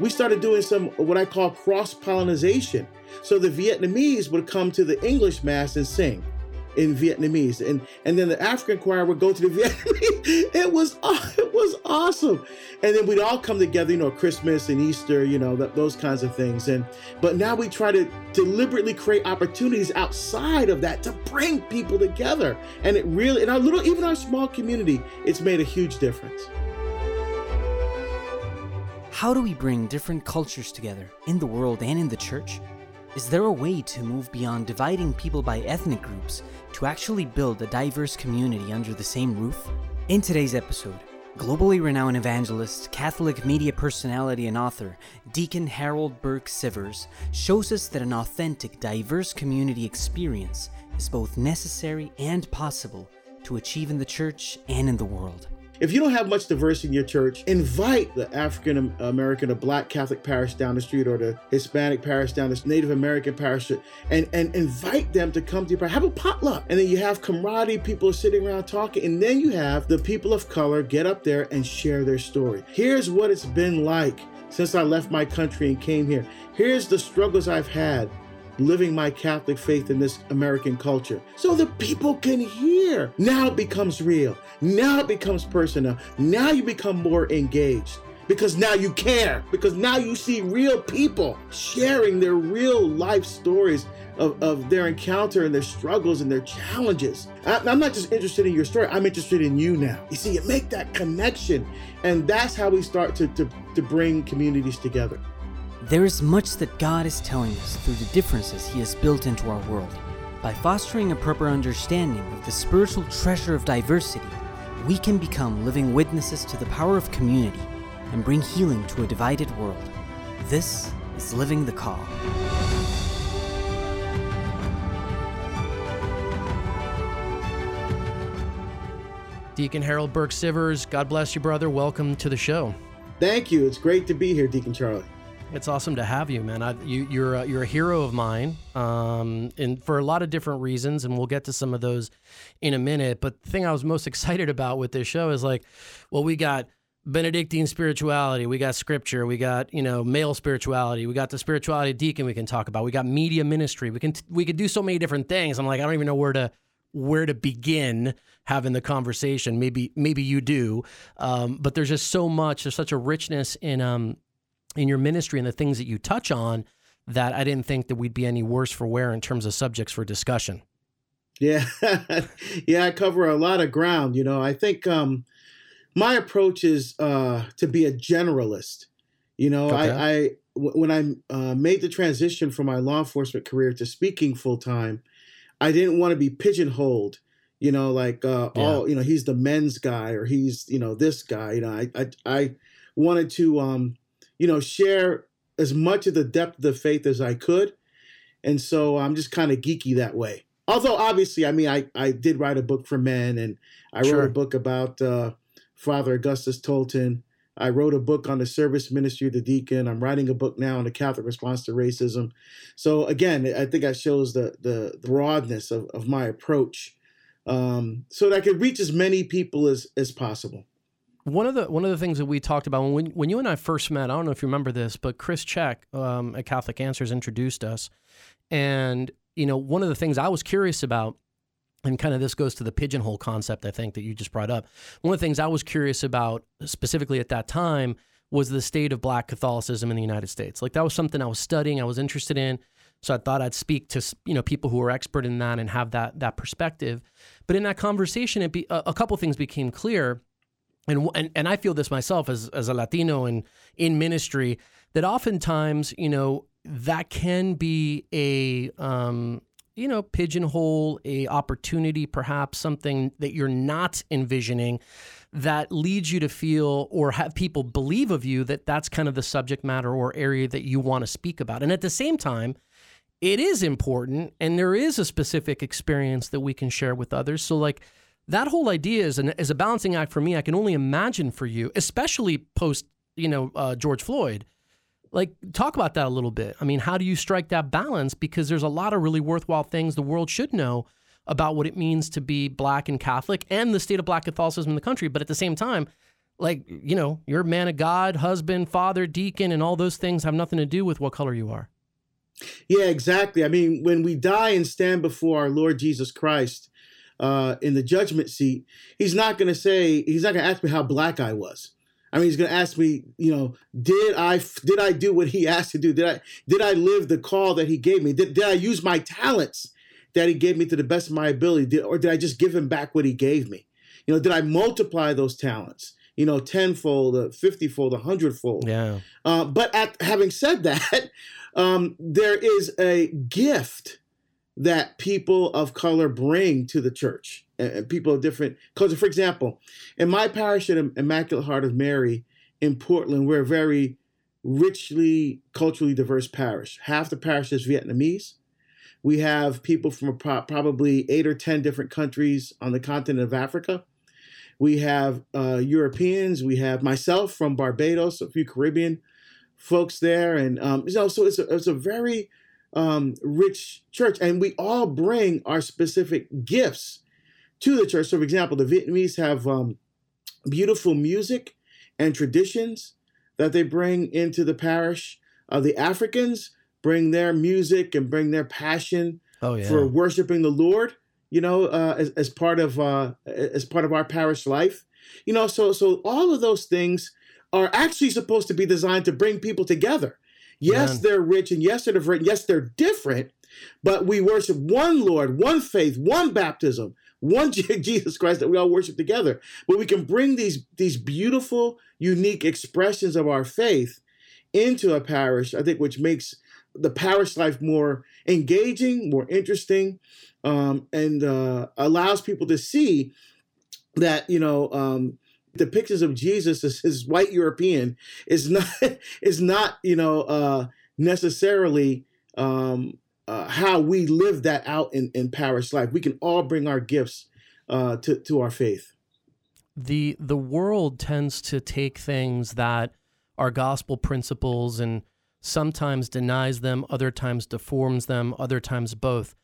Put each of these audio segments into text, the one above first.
we started doing some what I call cross pollination. So the Vietnamese would come to the English Mass and sing in Vietnamese, and and then the African choir would go to the Vietnamese. It was it was awesome, and then we'd all come together, you know, Christmas and Easter, you know, that, those kinds of things. And but now we try to deliberately create opportunities outside of that to bring people together, and it really in our little even our small community, it's made a huge difference. How do we bring different cultures together in the world and in the church? Is there a way to move beyond dividing people by ethnic groups to actually build a diverse community under the same roof? In today's episode, globally renowned evangelist, Catholic media personality, and author Deacon Harold Burke Sivers shows us that an authentic, diverse community experience is both necessary and possible to achieve in the church and in the world. If you don't have much diversity in your church, invite the African American or Black Catholic parish down the street or the Hispanic parish down the Native American parish and, and invite them to come to your parish. Have a potluck. And then you have camaraderie, people sitting around talking. And then you have the people of color get up there and share their story. Here's what it's been like since I left my country and came here. Here's the struggles I've had living my Catholic faith in this American culture so the people can hear. Now it becomes real. Now it becomes personal. Now you become more engaged because now you care, because now you see real people sharing their real life stories of, of their encounter and their struggles and their challenges. I, I'm not just interested in your story, I'm interested in you now. You see, you make that connection, and that's how we start to, to, to bring communities together. There is much that God is telling us through the differences He has built into our world. By fostering a proper understanding of the spiritual treasure of diversity, we can become living witnesses to the power of community and bring healing to a divided world. This is Living the Call. Deacon Harold Burke Sivers, God bless you, brother. Welcome to the show. Thank you. It's great to be here, Deacon Charlie. It's awesome to have you, man. I, you, you're a, you're a hero of mine, um, and for a lot of different reasons, and we'll get to some of those in a minute. But the thing I was most excited about with this show is like, well, we got Benedictine spirituality, we got scripture, we got you know male spirituality, we got the spirituality deacon we can talk about, we got media ministry, we can we could do so many different things. I'm like, I don't even know where to where to begin having the conversation. Maybe maybe you do, um, but there's just so much. There's such a richness in um, in your ministry and the things that you touch on that I didn't think that we'd be any worse for wear in terms of subjects for discussion. Yeah, yeah, I cover a lot of ground. You know, I think um, my approach is uh, to be a generalist. You know, okay. I, I w- when I uh, made the transition from my law enforcement career to speaking full time, I didn't want to be pigeonholed. You know, like uh, yeah. all you know, he's the men's guy or he's you know this guy. You know, I I, I wanted to um, you know, share as much of the depth of the faith as I could. And so I'm just kind of geeky that way. Although obviously, I mean, I, I did write a book for men and I sure. wrote a book about uh, Father Augustus Tolton. I wrote a book on the service ministry of the deacon. I'm writing a book now on the Catholic response to racism. So again, I think that shows the the broadness of, of my approach um, so that I could reach as many people as, as possible. One of the one of the things that we talked about when when you and I first met, I don't know if you remember this, but Chris Check um, at Catholic Answers introduced us, and you know one of the things I was curious about, and kind of this goes to the pigeonhole concept I think that you just brought up. One of the things I was curious about specifically at that time was the state of Black Catholicism in the United States. Like that was something I was studying, I was interested in. So I thought I'd speak to you know people who are expert in that and have that that perspective. But in that conversation, it be, a, a couple things became clear and, and and I feel this myself as as a Latino and in ministry that oftentimes you know that can be a um, you know pigeonhole a opportunity perhaps something that you're not envisioning that leads you to feel or have people believe of you that that's kind of the subject matter or area that you want to speak about. And at the same time it is important and there is a specific experience that we can share with others. So like that whole idea is, an, is a balancing act for me. I can only imagine for you, especially post, you know, uh, George Floyd. Like, talk about that a little bit. I mean, how do you strike that balance? Because there's a lot of really worthwhile things the world should know about what it means to be black and Catholic and the state of black Catholicism in the country. But at the same time, like you know you're a man of god husband father deacon and all those things have nothing to do with what color you are yeah exactly i mean when we die and stand before our lord jesus christ uh, in the judgment seat he's not going to say he's not going to ask me how black i was. I mean he's going to ask me you know did i did i do what he asked to do? Did i did i live the call that he gave me? Did, did i use my talents that he gave me to the best of my ability? Did, or did i just give him back what he gave me? You know did i multiply those talents? You know, tenfold, fiftyfold, a hundredfold. Yeah. Uh, but at having said that, um, there is a gift that people of color bring to the church, and people of different cultures. For example, in my parish at Immaculate Heart of Mary in Portland, we're a very richly culturally diverse parish. Half the parish is Vietnamese. We have people from probably eight or ten different countries on the continent of Africa. We have uh, Europeans. We have myself from Barbados, a few Caribbean folks there, and um, you know, so it's a, it's a very um, rich church, and we all bring our specific gifts to the church. So, for example, the Vietnamese have um, beautiful music and traditions that they bring into the parish. Uh, the Africans bring their music and bring their passion oh, yeah. for worshiping the Lord you know, uh, as, as part of uh, as part of our parish life. You know, so so all of those things are actually supposed to be designed to bring people together. Yes, they're rich, and yes, they're different. Yes, they're different, but we worship one Lord, one faith, one baptism, one Jesus Christ that we all worship together. But we can bring these these beautiful, unique expressions of our faith into a parish. I think, which makes the parish life more engaging, more interesting, um, and uh, allows people to see that you know um, depictions of Jesus as his white European is not is not you know uh, necessarily um, uh, how we live that out in, in parish life. We can all bring our gifts uh, to to our faith. The the world tends to take things that are gospel principles and sometimes denies them, other times deforms them, other times both.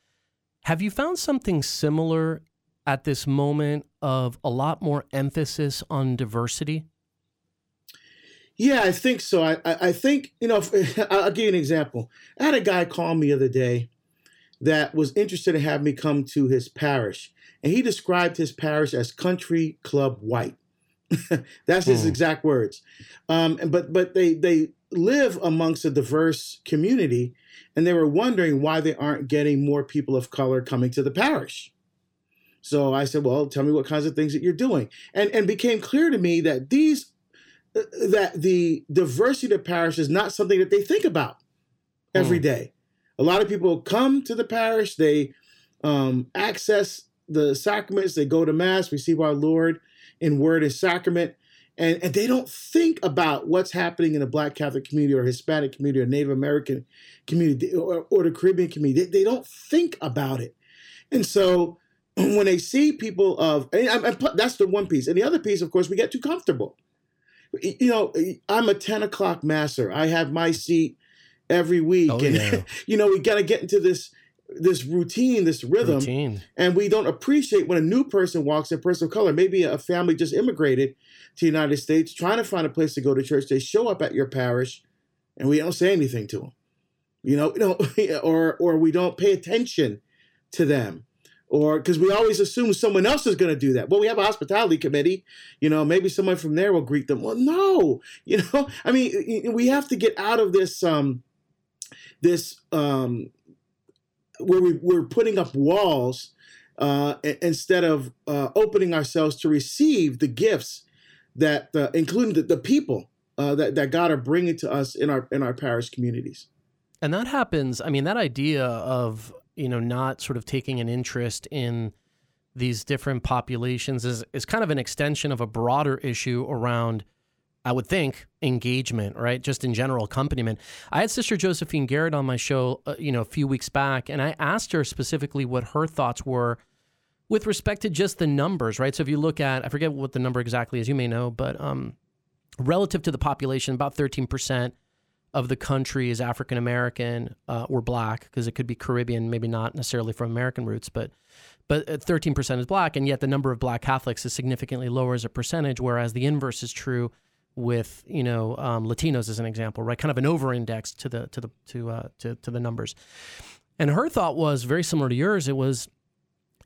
Have you found something similar at this moment of a lot more emphasis on diversity? Yeah, I think so. I, I think, you know, I'll give you an example. I had a guy call me the other day that was interested in having me come to his parish. And he described his parish as country club white. That's his mm. exact words. Um, but but they they live amongst a diverse community, and they were wondering why they aren't getting more people of color coming to the parish. So I said, "Well, tell me what kinds of things that you're doing," and and became clear to me that these uh, that the diversity of parish is not something that they think about every mm. day. A lot of people come to the parish, they um, access the sacraments, they go to mass, receive our Lord in word and sacrament, and, and they don't think about what's happening in the Black Catholic community or Hispanic community or Native American community or, or the Caribbean community. They, they, don't think about it. And so when they see people of, and, and that's the one piece. And the other piece, of course, we get too comfortable. You know, I'm a 10 o'clock masser. I have my seat every week. Oh, and, yeah. you know, we got to get into this this routine, this rhythm, routine. and we don't appreciate when a new person walks in, person of color, maybe a family just immigrated to the United States, trying to find a place to go to church. They show up at your parish, and we don't say anything to them, you know, you know, or or we don't pay attention to them, or because we always assume someone else is going to do that. Well, we have a hospitality committee, you know, maybe someone from there will greet them. Well, no, you know, I mean, we have to get out of this um, this um, where we, we're putting up walls uh, instead of uh, opening ourselves to receive the gifts that, uh, including the, the people uh, that, that God are bringing to us in our in our parish communities. And that happens. I mean, that idea of you know not sort of taking an interest in these different populations is is kind of an extension of a broader issue around I would think engagement, right? Just in general accompaniment. I had Sister Josephine Garrett on my show, uh, you know, a few weeks back, and I asked her specifically what her thoughts were with respect to just the numbers, right? So if you look at, I forget what the number exactly is, you may know, but um, relative to the population, about 13% of the country is African American uh, or black, because it could be Caribbean, maybe not necessarily from American roots, but but 13% is black, and yet the number of black Catholics is significantly lower as a percentage, whereas the inverse is true with you know um, Latinos as an example, right? Kind of an over-index to the to the to uh, to to the numbers. And her thought was very similar to yours. It was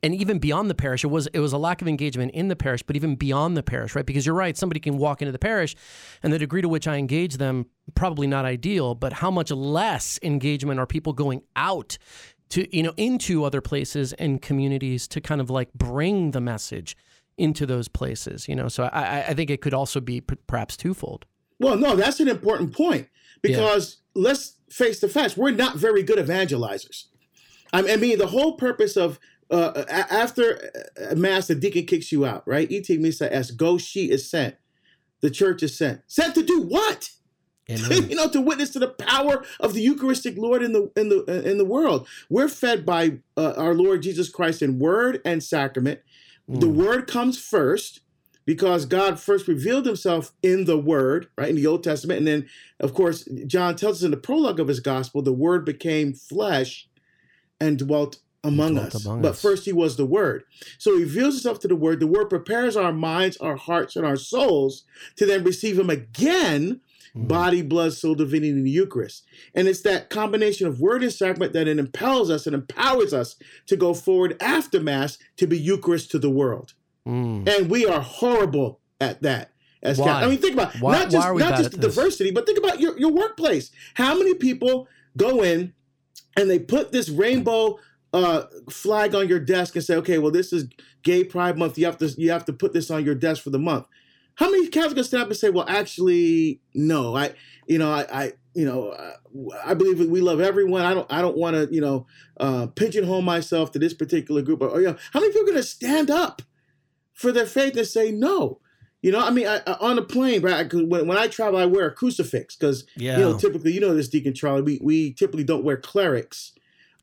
and even beyond the parish it was it was a lack of engagement in the parish but even beyond the parish right? Because you're right somebody can walk into the parish and the degree to which i engage them probably not ideal but how much less engagement are people going out to you know into other places and communities to kind of like bring the message into those places you know? So i i think it could also be p- perhaps twofold. Well no that's an important point because yeah. let's face the facts we're not very good evangelizers. I mean, the whole purpose of uh, after uh, mass, the deacon kicks you out, right? Et misa es go, she is sent. The church is sent. Sent to do what? you know, to witness to the power of the Eucharistic Lord in the in the uh, in the world. We're fed by uh, our Lord Jesus Christ in word and sacrament. Mm. The word comes first because God first revealed himself in the word, right, in the Old Testament. And then, of course, John tells us in the prologue of his gospel, the word became flesh and dwelt among us. Among but us. first, he was the Word. So he reveals himself to the Word. The Word prepares our minds, our hearts, and our souls to then receive him again, mm. body, blood, soul, divinity in the Eucharist. And it's that combination of Word and Sacrament that it impels us and empowers us to go forward after Mass to be Eucharist to the world. Mm. And we are horrible at that. As? I mean, think about why, not just not just the diversity, but think about your, your workplace. How many people go in and they put this rainbow uh, flag on your desk and say, okay, well, this is Gay Pride Month. You have to you have to put this on your desk for the month. How many Catholics gonna stand up and say, well, actually, no, I, you know, I, I you know, I believe we love everyone. I don't, I don't want to, you know, uh, pigeonhole myself to this particular group. Or, or, you know, how many people are gonna stand up for their faith and say no? You know, I mean, I, on a plane, right? When, when I travel, I wear a crucifix because, yeah. you know, typically, you know, this Deacon Charlie, we, we typically don't wear clerics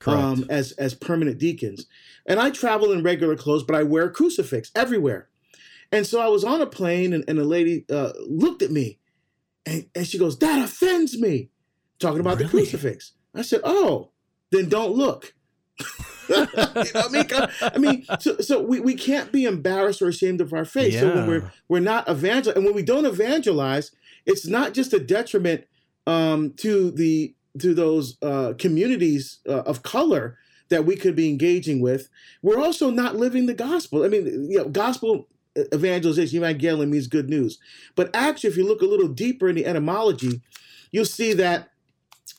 um, as as permanent deacons. And I travel in regular clothes, but I wear a crucifix everywhere. And so I was on a plane, and, and a lady uh, looked at me, and, and she goes, "That offends me," talking about really? the crucifix. I said, "Oh, then don't look." you know I mean, I mean, so, so we, we can't be embarrassed or ashamed of our faith. Yeah. So when we're we're not evangel, and when we don't evangelize, it's not just a detriment um, to the to those uh, communities uh, of color that we could be engaging with, we're also not living the gospel. I mean, you know, gospel evangelization, evangelion means good news. But actually, if you look a little deeper in the etymology, you'll see that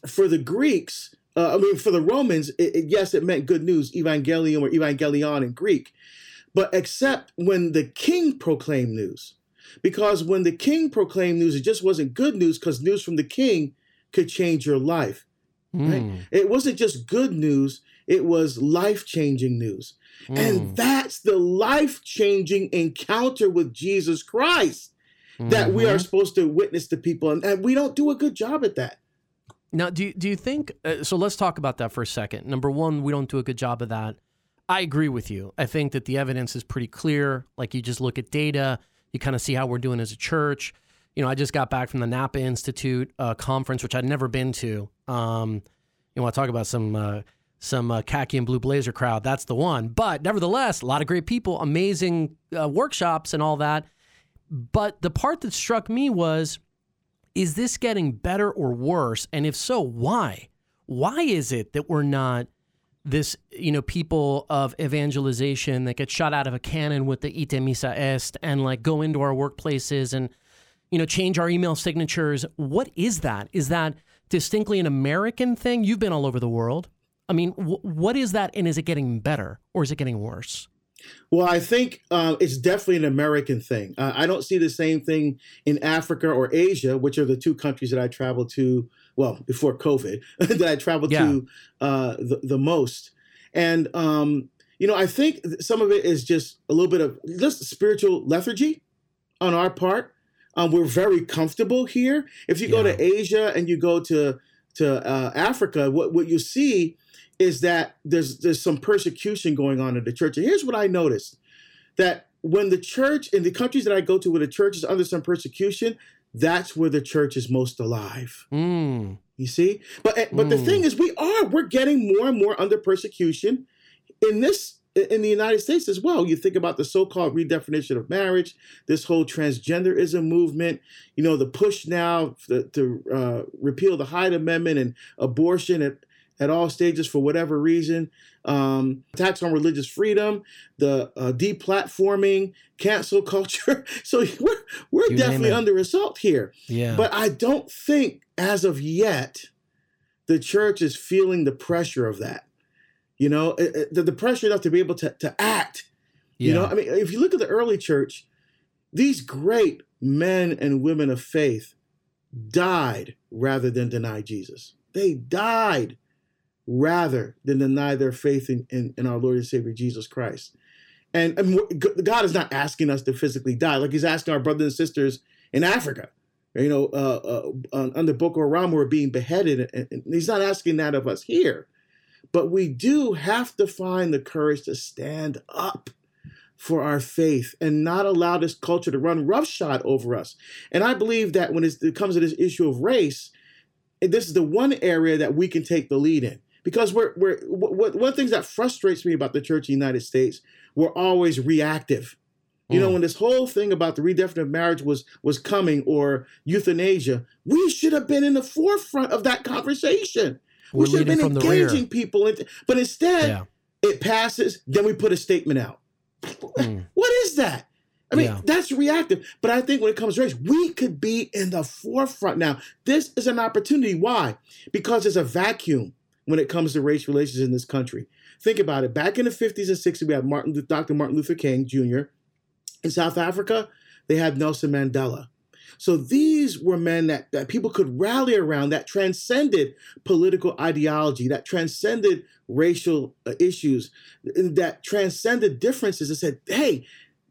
for the Greeks, uh, I mean, for the Romans, it, it, yes, it meant good news, evangelium or evangelion in Greek, but except when the king proclaimed news. Because when the king proclaimed news, it just wasn't good news because news from the king could change your life. Right? Hmm. It wasn't just good news, it was life changing news. Mm. And hmm. that's the life changing encounter with Jesus Christ mm-hmm. that we are mm-hmm. supposed to witness to people. And, and, we don't do a good job at that. Now, do you, do you think? Uh, so let's talk about that for a second. Number one, we don't do a good job of that. I agree with you. I think that the evidence is pretty clear. Like you just look at data, you kind of see how we're doing as a church you know, I just got back from the Napa Institute uh, conference, which I'd never been to. Um, you want to talk about some uh, some uh, khaki and blue blazer crowd? That's the one. But nevertheless, a lot of great people, amazing uh, workshops, and all that. But the part that struck me was, is this getting better or worse? And if so, why? Why is it that we're not this, you know, people of evangelization that get shot out of a cannon with the ite missa est and like go into our workplaces and you know, change our email signatures. What is that? Is that distinctly an American thing? You've been all over the world. I mean, what is that, and is it getting better or is it getting worse? Well, I think uh, it's definitely an American thing. Uh, I don't see the same thing in Africa or Asia, which are the two countries that I traveled to. Well, before COVID, that I traveled yeah. to uh, the, the most. And um, you know, I think some of it is just a little bit of just spiritual lethargy on our part. Um, we're very comfortable here. If you yeah. go to Asia and you go to to uh, Africa, what what you see is that there's there's some persecution going on in the church. And here's what I noticed: that when the church in the countries that I go to, where the church is under some persecution, that's where the church is most alive. Mm. You see, but eh, but mm. the thing is, we are we're getting more and more under persecution in this in the United States as well. You think about the so-called redefinition of marriage, this whole transgenderism movement. You know, the push now to, to uh, repeal the Hyde Amendment and abortion at at all stages for whatever reason. Um, attacks on religious freedom, the uh, deplatforming, cancel culture. so we're we're you definitely under assault here. Yeah. But I don't think as of yet the church is feeling the pressure of that. You know, the, the pressure enough to be able to, to act. Yeah. You know, I mean, if you look at the early church, these great men and women of faith died rather than deny Jesus. They died rather than deny their faith in, in, in our Lord and Savior Jesus Christ. And, and, God is not asking us to physically die, like He's asking our brothers and sisters in Africa, you know, uh, uh, under Boko Haram who are being beheaded. And He's not asking that of us here. But we do have to find the courage to stand up for our faith and not allow this culture to run roughshod over us. And I believe that when it comes to this issue of race, this is the one area that we can take the lead in because we're we're one of the things that frustrates me about the Church of the United States, we're always reactive. You know, mm. when this whole thing about the redefinition of marriage was was coming or euthanasia, we should have been in the forefront of that conversation. We should have been engaging people, into, but instead, yeah. it passes. Then we put a statement out. Mm. What is that? I mean, yeah. that's reactive. But I think when it comes to race, we could be in the forefront now. This is an opportunity. Why? Because there's a vacuum when it comes to race relations in this country. Think about it. Back in the 50s and 60s, we had Martin, Dr. Martin Luther King Jr. In South Africa, they had Nelson Mandela. So these were men that, that people could rally around that transcended political ideology, that transcended racial uh, issues, that transcended differences and said, hey,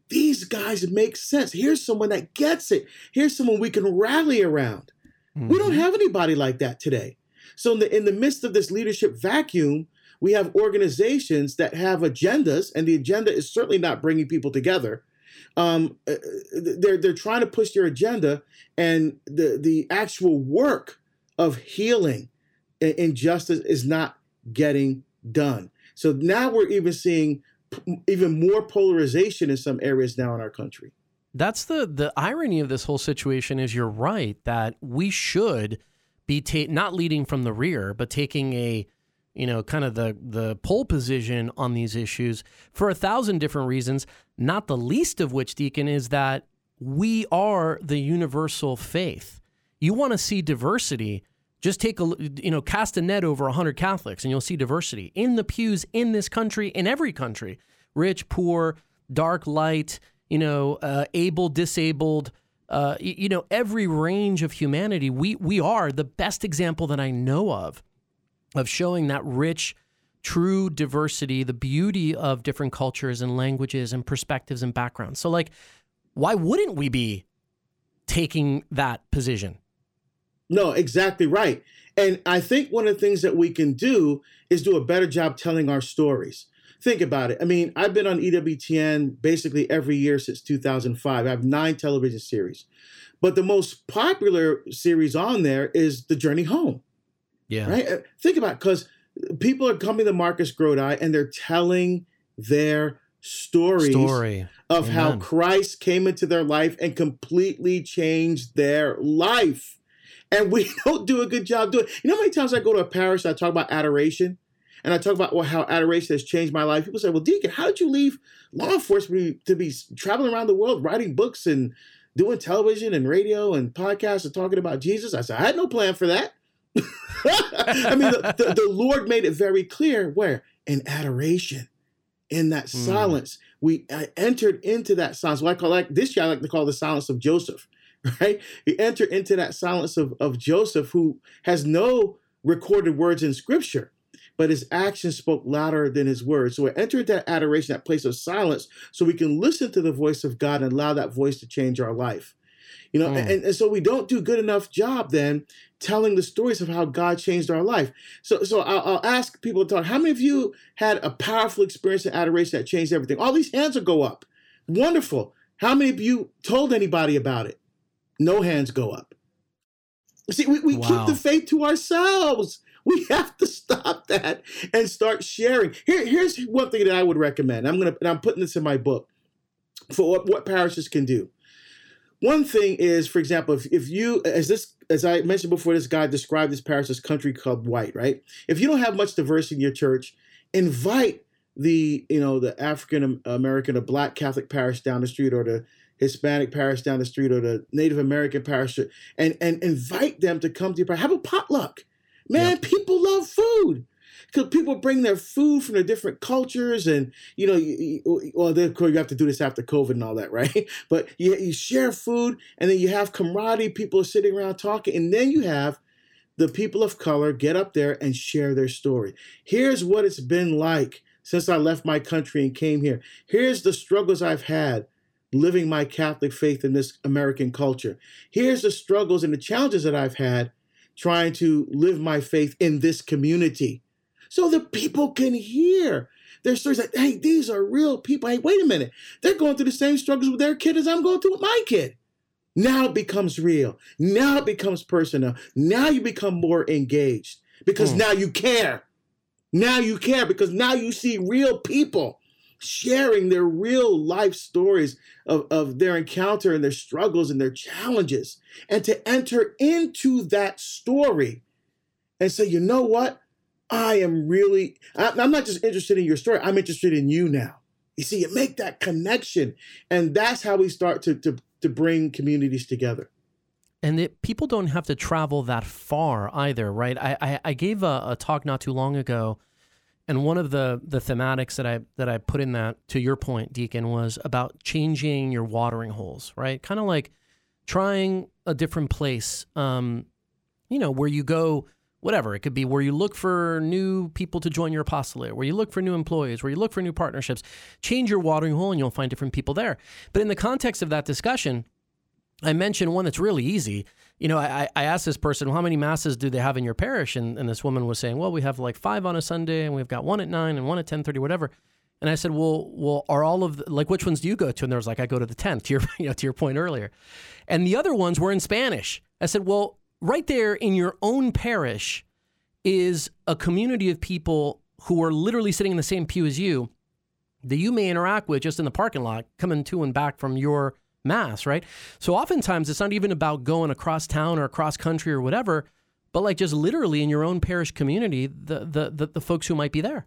these guys make sense. Here's someone that gets it. Here's someone we can rally around. Mm-hmm. We don't mm-hmm. have anybody like that today. So in the in the midst of this leadership vacuum, we have organizations that have agendas, and the agenda is certainly not bringing people together. Um, uh, they're they're trying to push their agenda, and the the actual work of healing injustice is not getting done. So now we're even seeing even more polarization in some areas now in our country. That's the the irony of this whole situation is you're right that we should be ta- not leading from the rear, but taking a you know kind of the the pole position on these issues for a thousand different reasons. Not the least of which, Deacon, is that we are the universal faith. You want to see diversity. Just take a you know cast a net over hundred Catholics and you'll see diversity in the pews in this country in every country, rich, poor, dark, light, you know, uh, able, disabled, uh, you know, every range of humanity. We we are the best example that I know of of showing that rich, true diversity, the beauty of different cultures and languages and perspectives and backgrounds. So, like, why wouldn't we be taking that position? No, exactly right. And I think one of the things that we can do is do a better job telling our stories think about it. I mean, I've been on EWTN basically every year since 2005. I have nine television series. But the most popular series on there is The Journey Home. Yeah. Right? Uh, think about it, because people are coming to Marcus Grodi and they're telling their stories Story. of Amen. how Christ came into their life and completely changed their life. And we don't do a good job doing. It. You know how many times I go to a parish and I talk about adoration? and I talk about well, how adoration has changed my life, people say, "Well, Deacon, how did you leave law enforcement to be traveling around the world, writing books and doing television and radio and podcasts and talking about Jesus?" I said, "I had no plan for that." I mean, the, the, the, Lord made it very clear where in adoration, in that mm. silence, we I entered into that silence. What I call like this year, I like to call the silence of Joseph. Right? We enter into that silence of, of Joseph, who has no recorded words in Scripture but his actions spoke louder than his words. So we enter that adoration, that place of silence, so we can listen to the voice of God and allow that voice to change our life. You know, mm. and, and so we don't do good enough job then telling the stories of how God changed our life. So, so I'll, I'll ask people to talk. How many of you had a powerful experience in adoration that changed everything? All these hands will go up. Wonderful. How many of you told anybody about it? No hands go up. See, we, we wow. keep the faith to ourselves. We have to stop that and start sharing. Here, here's one thing that I would recommend. I'm gonna and I'm putting this in my book for what, what parishes can do. One thing is, for example, if, if you, as this, as I mentioned before, this guy described this parish as country club white, right? If you don't have much diversity in your church, invite the, you know, the African American or Black Catholic parish down the street, or the Hispanic parish down the street, or the Native American parish, and and invite them to come to your parish. Have a potluck, man. People love food because people bring their food from their different cultures, and you know, you, you, well, of course you have to do this after COVID and all that, right? But you, you share food, and then you have camaraderie. People are sitting around talking, and then you have the people of color get up there and share their story. Here's what it's been like since I left my country and came here. Here's the struggles I've had living my Catholic faith in this American culture. Here's the struggles and the challenges that I've had trying to live my faith in this community so the people can hear their stories like, hey, these are real people. Hey, wait a minute. They're going through the same struggles with their kid as I'm going through with my kid. Now it becomes real. Now it becomes personal. Now you become more engaged because mm. now you care. Now you care because now you see real people sharing their real life stories of, of their encounter and their struggles and their challenges. And to enter into that story and say, you know what? I am really, I'm not just interested in your story, I'm interested in you now. You see, you make that connection, and that's how we start to, to, to bring communities together. And it, people don't have to travel that far either, right? I, I, I gave a, a, talk not too long ago, and one of the, the thematics that I that I put in that, to your point, Deacon, was about changing your watering holes, right? Kind of like trying a different place, um, you know, where you go whatever. It could be where you look for new people to join your apostolate, where you look for new employees, where you look for new partnerships. Change your watering hole and you'll find different people there. But in the context of that discussion, I mentioned one that's really easy. You know, I, I asked this person, well, how many masses do they have in your parish? And, and this woman was saying, well, we have like five on a Sunday and we've got one at nine and one at 1030, whatever. And I said, well, well, are all of the, like which ones do you go to? And there was like, I go to the tenth. To your you know to your point earlier, and the other ones were in Spanish. I said, well, right there in your own parish is a community of people who are literally sitting in the same pew as you that you may interact with just in the parking lot coming to and back from your mass, right? So oftentimes it's not even about going across town or across country or whatever, but like just literally in your own parish community, the the the, the folks who might be there.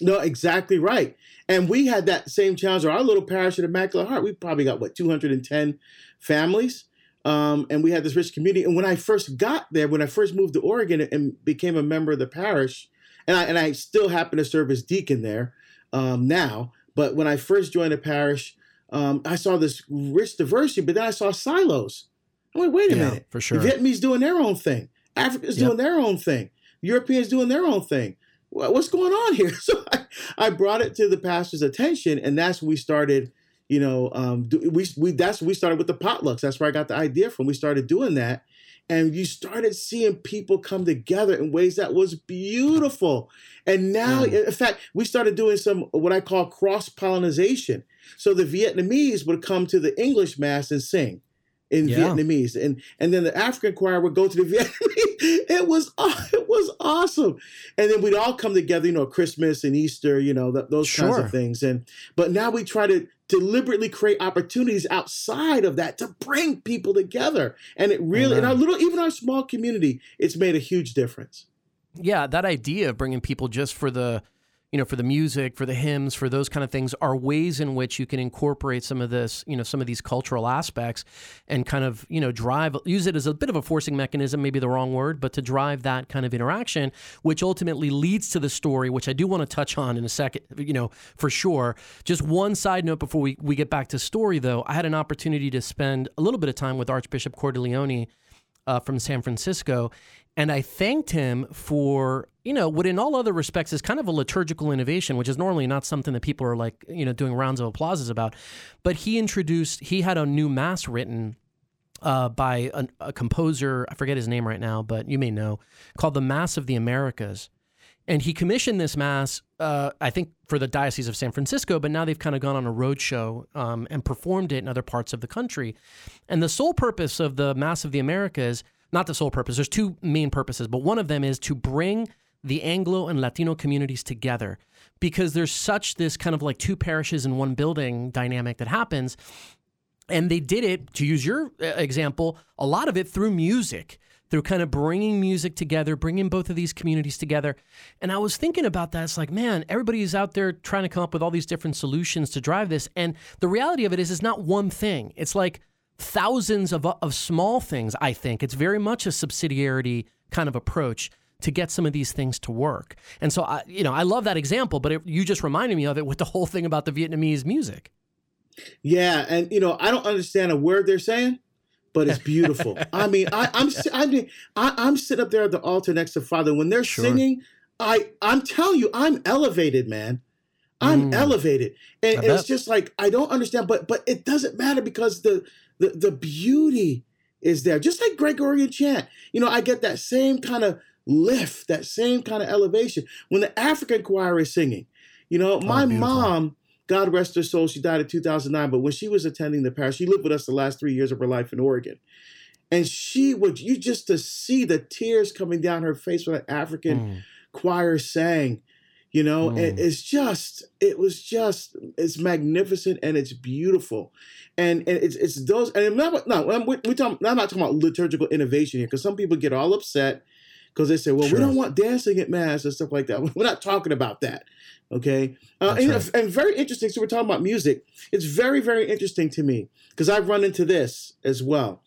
No, exactly right. And we had that same challenge. Our little parish at Immaculate Heart, we probably got what 210 families. Um, and we had this rich community. And when I first got there, when I first moved to Oregon and became a member of the parish, and I, and I still happen to serve as deacon there um, now, but when I first joined the parish, um, I saw this rich diversity, but then I saw silos. I'm like, wait a yeah, minute. For sure. The Vietnamese doing their own thing. Africans yep. doing their own thing. Europeans doing their own thing. What's going on here? So I, I brought it to the pastor's attention, and that's when we started – you know, um, we we that's we started with the potlucks. That's where I got the idea from. We started doing that, and you started seeing people come together in ways that was beautiful. And now, mm. in fact, we started doing some what I call cross pollination. So the Vietnamese would come to the English mass and sing in yeah. Vietnamese, and and then the African choir would go to the Vietnamese. It was it was awesome, and then we'd all come together, you know, Christmas and Easter, you know, th- those sure. kinds of things. And but now we try to deliberately create opportunities outside of that to bring people together, and it really, in our little, even our small community, it's made a huge difference. Yeah, that idea of bringing people just for the you know, for the music, for the hymns, for those kind of things are ways in which you can incorporate some of this, you know, some of these cultural aspects and kind of, you know, drive, use it as a bit of a forcing mechanism, maybe the wrong word, but to drive that kind of interaction, which ultimately leads to the story, which I do want to touch on in a second, you know, for sure. Just one side note before we, we get back to story, though, I had an opportunity to spend a little bit of time with Archbishop Cordileone uh, from San Francisco. And I thanked him for, you know, what in all other respects is kind of a liturgical innovation, which is normally not something that people are like, you know, doing rounds of applauses about. But he introduced, he had a new mass written uh, by a, composer, I forget his name right now, but you may know, called the Mass of the Americas. And he commissioned this mass, uh, I think, for the Diocese of San Francisco, but now they've kind of gone on a roadshow um, and performed it in other parts of the country. And the sole purpose of the Mass of the Americas not the sole purpose. There's two main purposes, but one of them is to bring the Anglo and Latino communities together because there's such this kind of like two parishes in one building dynamic that happens. And they did it, to use your uh, example, a lot of it through music, through kind of bringing music together, bringing both of these communities together. And I was thinking about that. It's like, man, everybody's out there trying to come up with all these different solutions to drive this. And the reality of it is, it's not one thing. It's like thousands of, of small things, I think. It's very much a subsidiarity kind of approach to get some of these things to work. And so, I, you know, I love that example, but it, you just reminded me of it with the whole thing about the Vietnamese music. Yeah, and you know, I don't understand a word they're saying, but it's beautiful. I mean, I, I'm I mean, I, I'm sitting up there at the altar next to Father when they're sure. singing. I I'm telling you, I'm elevated, man. I'm mm, elevated, and, and it's just like I don't understand, but but it doesn't matter because the the the beauty is there. Just like Gregorian chant, you know, I get that same kind of lift, that same kind of elevation. When the African choir is singing, you know, oh, my mom, God rest her soul, she died in 2009, but when she was attending the parish, she lived with us the last three years of her life in Oregon. And she would, you just to see the tears coming down her face when an African mm. choir sang, you know, mm. it, it's just, it was just, it's magnificent and it's beautiful. And, and it's, it's those, and I'm not, no, I'm, we, we talking, I'm not talking about liturgical innovation here because some people get all upset because they say, well, sure. we don't want dancing at mass and stuff like that. We're not talking about that. Okay. Uh, and, right. and, very interesting. So we're talking about music. It's very, very interesting to me because I've run into this as well.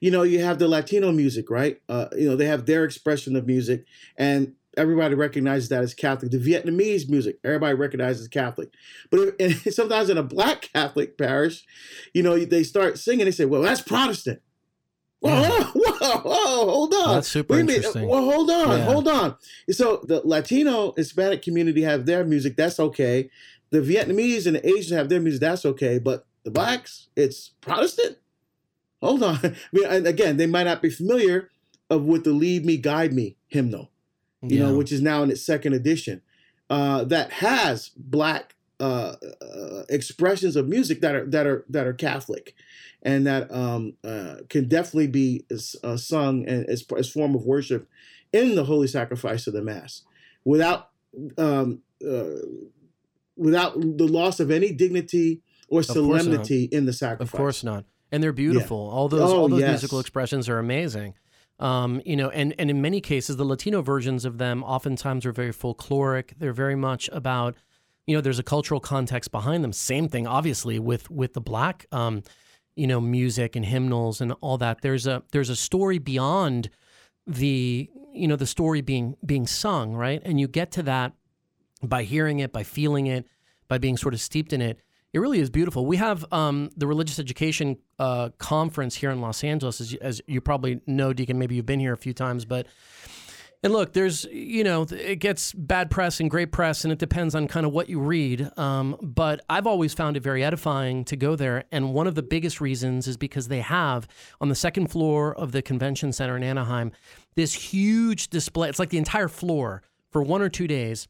You know, you have the Latino music, right? Uh, you know, they have their expression of music, and everybody recognizes that as Catholic. The Vietnamese music, everybody recognizes Catholic. But if, sometimes in a black Catholic parish, you know, they start singing, they say, well, that's Protestant. Whoa, whoa, whoa, hold on. That's super interesting. Well, hold on, yeah. hold on. So the Latino Hispanic community have their music, that's okay. The Vietnamese and the Asians have their music, that's okay. But the blacks, it's Protestant. Hold on. I mean, and again, they might not be familiar of with the "Lead Me, Guide Me" hymnal, you yeah. know, which is now in its second edition, uh, that has black uh, uh, expressions of music that are that are that are Catholic and that um, uh, can definitely be uh, sung as, as form of worship in the holy sacrifice of the mass, without um, uh, without the loss of any dignity or solemnity in the sacrifice. Of course not. And they're beautiful. Yeah. All those oh, all those yes. musical expressions are amazing. Um, you know, and and in many cases, the Latino versions of them oftentimes are very folkloric. They're very much about, you know, there's a cultural context behind them. Same thing, obviously, with with the black. Um, you know music and hymnals and all that there's a there's a story beyond the you know the story being being sung right and you get to that by hearing it by feeling it by being sort of steeped in it it really is beautiful we have um, the religious education uh, conference here in los angeles as, as you probably know deacon maybe you've been here a few times but and look, there's, you know, it gets bad press and great press, and it depends on kind of what you read. Um, but I've always found it very edifying to go there. And one of the biggest reasons is because they have on the second floor of the convention center in Anaheim this huge display. It's like the entire floor for one or two days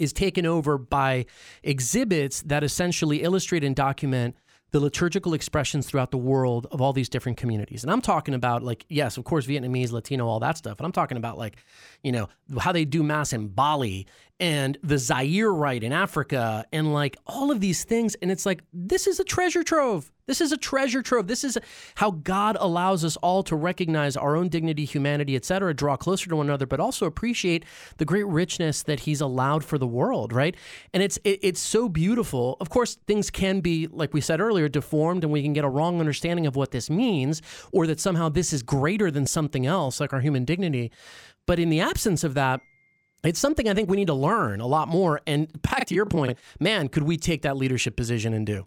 is taken over by exhibits that essentially illustrate and document the liturgical expressions throughout the world of all these different communities. And I'm talking about like, yes, of course, Vietnamese, Latino, all that stuff. And I'm talking about like, you know, how they do mass in Bali and the Zaire rite in Africa and like all of these things. And it's like, this is a treasure trove. This is a treasure trove. This is how God allows us all to recognize our own dignity, humanity, etc., draw closer to one another, but also appreciate the great richness that He's allowed for the world, right? And it's it, it's so beautiful. Of course, things can be, like we said earlier, deformed, and we can get a wrong understanding of what this means, or that somehow this is greater than something else, like our human dignity. But in the absence of that, it's something I think we need to learn a lot more. And back to your point, man, could we take that leadership position and do?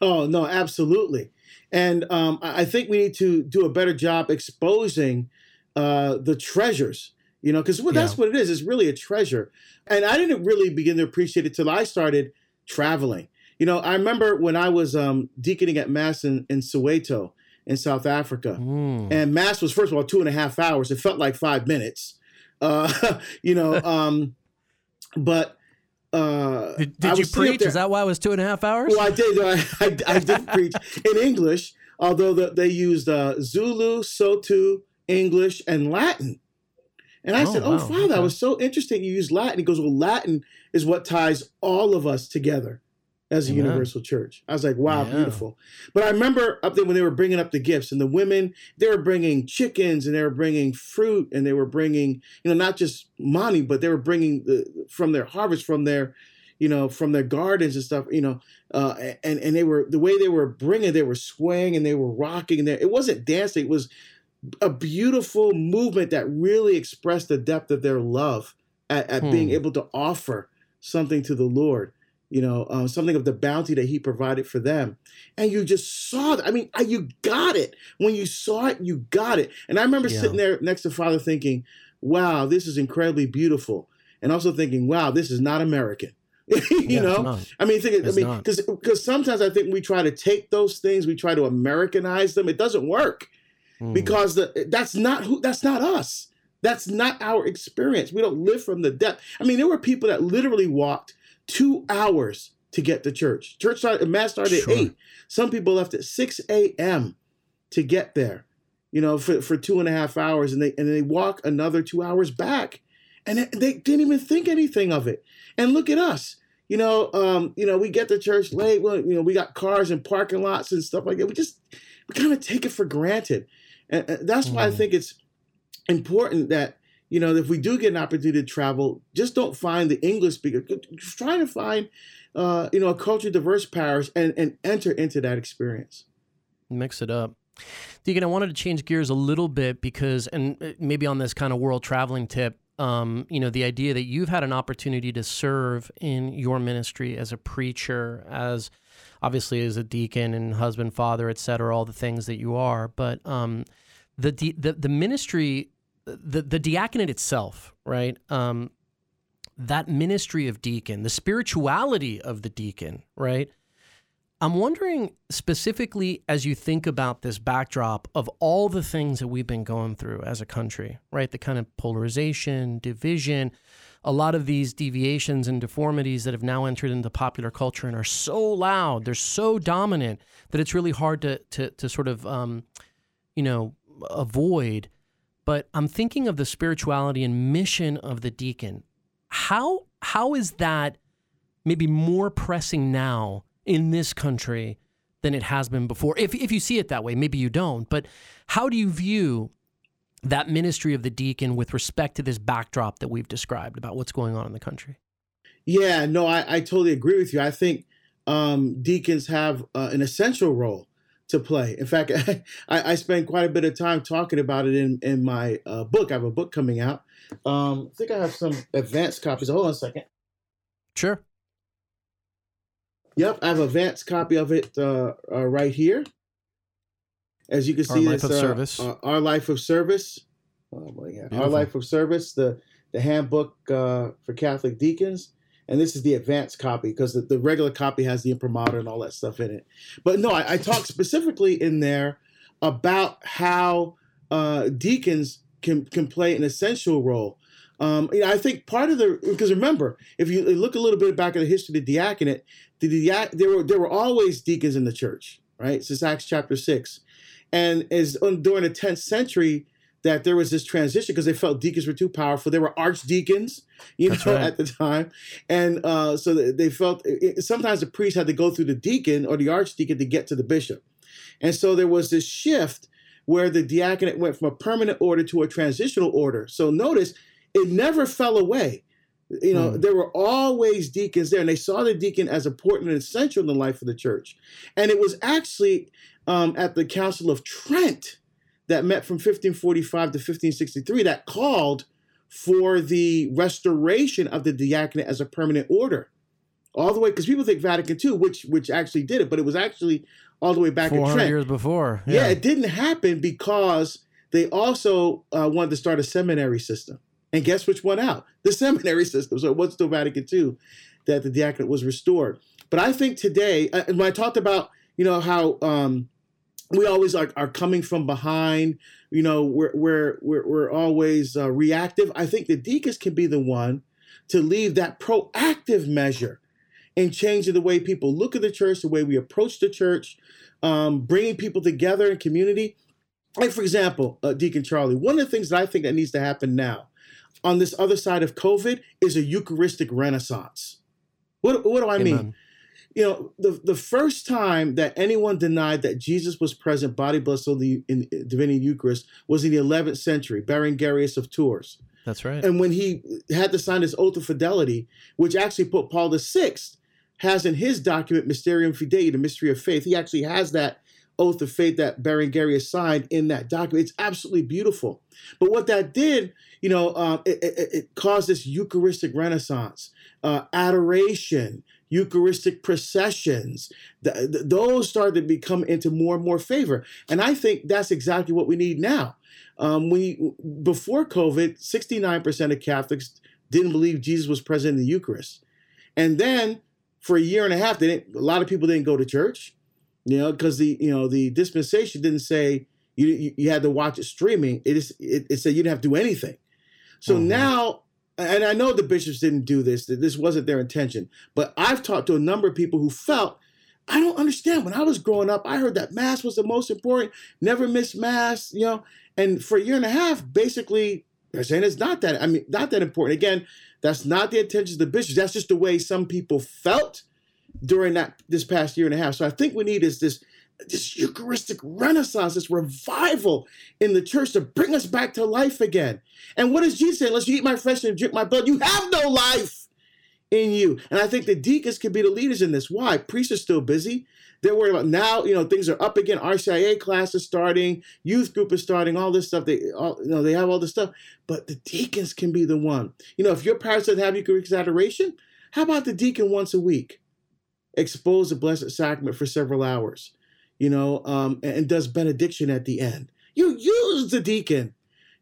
Oh no, absolutely. And um, I think we need to do a better job exposing uh, the treasures. You know, because well, that's yeah. what it is. It's really a treasure. And I didn't really begin to appreciate it till I started traveling. You know, I remember when I was um, deaconing at Mass in, in Soweto in South Africa, mm. and Mass was first of all two and a half hours. It felt like five minutes. Uh, you know, um, but uh, did, did you preach? Is that why it was two and a half hours? Well, I did. I, I, I did preach in English. although the, they used uh, Zulu, Sotho, English, and Latin. And I oh, said, "Oh, wow. Father, okay. that was so interesting. You use Latin." He goes, "Well, Latin is what ties all of us together." As a Amen. universal church. I was like, wow, yeah. beautiful. But I remember up there when they were bringing up the gifts and the women, they were bringing chickens and they were bringing fruit and they were bringing, you know, not just money, but they were bringing the, from their harvest, from their, you know, from their gardens and stuff, you know, uh, and and they were the way they were bringing, they were swaying and they were rocking. There, it wasn't dancing; it was a beautiful movement that really expressed the depth of their love at, at hmm. being able to offer something to the Lord you know, uh, something of the bounty that he provided for them. And you just saw that. I mean, you got it. When you saw it, you got it. And I remember yeah. sitting there next to Father thinking, wow, this is incredibly beautiful. And also thinking, wow, this is not American. you yeah, know, I mean, think, I mean, because because sometimes I think we try to take those things, we try to Americanize them. It doesn't work mm. because the, that's not who that's not us. That's not our experience. We don't live from the depth. I mean, there were people that literally walked two hours to get to church. Church started, mass started sure. at eight. Some people left at six a.m. to get there, you know, for, for two and a half hours, and they and they walk another two hours back, and they didn't even think anything of it. And look at us, you know, um, you know, we get to church late. Well, you know, we got cars and parking lots and stuff like that. We just we kind of take it for granted, and, and that's why I mm. think it's important that you know, if we do get an opportunity to travel, just don't find the English speaker. Try to find, uh, you know, a culture diverse parish and, and enter into that experience. Mix it up. Deacon, I wanted to change gears a little bit because, and uh, maybe on this kind of world traveling tip, um, you know, the idea that you've had an opportunity to serve in your ministry as a preacher, as obviously as a deacon and husband, father, et cetera, all the things that you are, but um, the, the the ministry the the diaconate itself, right? Um, that ministry of deacon, the spirituality of the deacon, right? I'm wondering specifically as you think about this backdrop of all the things that we've been going through as a country, right? The kind of polarization, division, a lot of these deviations and deformities that have now entered into popular culture and are so loud, they're so dominant that it's really hard to to to sort of um, you know avoid but I'm thinking of the spirituality and mission of the deacon. How how is that maybe more pressing now in this country than it has been before? If if you see it that way, maybe you don't, but how do you view that ministry of the deacon with respect to this backdrop that we've described about what's going on in the country? Yeah, no, I, I totally agree with you. I think um, deacons have uh, an essential role to play. In fact, I, I spend quite a bit of time talking about it in in my uh, book. I have a book coming out. Um, I think I have some advanced copies. Hold on a second. Sure. Yep, I have an advanced copy of it uh, uh, right here. As you can see, our life of uh, service. Uh, our life of service. Oh. Our life of service. The the handbook uh, for Catholic deacons and this is the advanced copy because the, the, regular copy has the imprimatur and all that stuff in it. But no, I, I talk specifically in there about how uh, deacons can can play an essential role. Um, you know, I think part of the because remember, if you look a little bit back at the history of the diaconate, the diac- there were there were always deacons in the church, right? Since Acts chapter six, and as during the tenth century, that there was this transition because they felt deacons were too powerful. They were archdeacons, you know, right. at the time, and uh, so they felt it, sometimes the priest had to go through the deacon or the archdeacon to get to the bishop, and so there was this shift where the diaconate went from a permanent order to a transitional order. So notice it never fell away. You know, mm. there were always deacons there, and they saw the deacon as important and essential in the life of the church. And it was actually um, at the Council of Trent that met from 1545 to 1563 that called for the restoration of the diaconate as a permanent order. All the way, because people think Vatican II, which which actually did it, but it was actually all the way back in Trent. years before. Yeah. yeah. it didn't happen because they also uh, wanted to start a seminary system. And guess which one out? The seminary system. So it was still Vatican II that the diaconate was restored. But I think today, uh, when I talked about, you know, how um, we always are, are coming from behind you know we're we're we're, we're always uh, reactive i think the deacons can be the one to leave that proactive measure in changing the way people look at the church the way we approach the church um, bringing people together in community. Like, for example, uh, Deacon Charlie, one of the things that I think that needs to happen now on this other side of COVID is a Eucharistic renaissance. What, what do I Amen. mean? You know, the, the first time that anyone denied that Jesus was present, body, blood, soul, in, in divinity Eucharist, was in the 11th century, Berengarius of Tours. That's right. And when he had to sign his oath of fidelity, which actually Pope Paul VI has in his document Mysterium Fidei, the mystery of faith, he actually has that oath of faith that Berengarius signed in that document. It's absolutely beautiful. But what that did, you know, um, it, it, it, caused this Eucharistic renaissance, uh, adoration, Eucharistic processions. The, the, those started to become into more and more favor. And I think that's exactly what we need now. Um, we before COVID, 69% of Catholics didn't believe Jesus was present in the Eucharist. And then for a year and a half, they didn't, a lot of people didn't go to church, you know, because the you know the dispensation didn't say you you, you had to watch it streaming. It is it, it, said you didn't have to do anything. So mm-hmm. now, and I know the bishops didn't do this. That this wasn't their intention. But I've talked to a number of people who felt I don't understand. When I was growing up, I heard that mass was the most important. Never miss mass, you know. And for a year and a half, basically, they're saying it's not that. I mean, not that important. Again, that's not the intentions of the bishops. That's just the way some people felt during that this past year and a half. So I think we need is this this Eucharistic renaissance, this revival in the church to bring us back to life again. And what is Jesus saying? Unless you eat my flesh and drink my blood, you have no life in you. And I think the deacons can be the leaders in this. Why? Priests are still busy. They're worried about now, you know, things are up again. RCIA class is starting, youth group is starting, all this stuff. They all you know, they have all this stuff. But the deacons can be the one. You know, if your parish doesn't have Eucharistic adoration, how about the deacon once a week? Expose the Blessed Sacrament for several hours, you know, um, and, and does benediction at the end. You use the deacon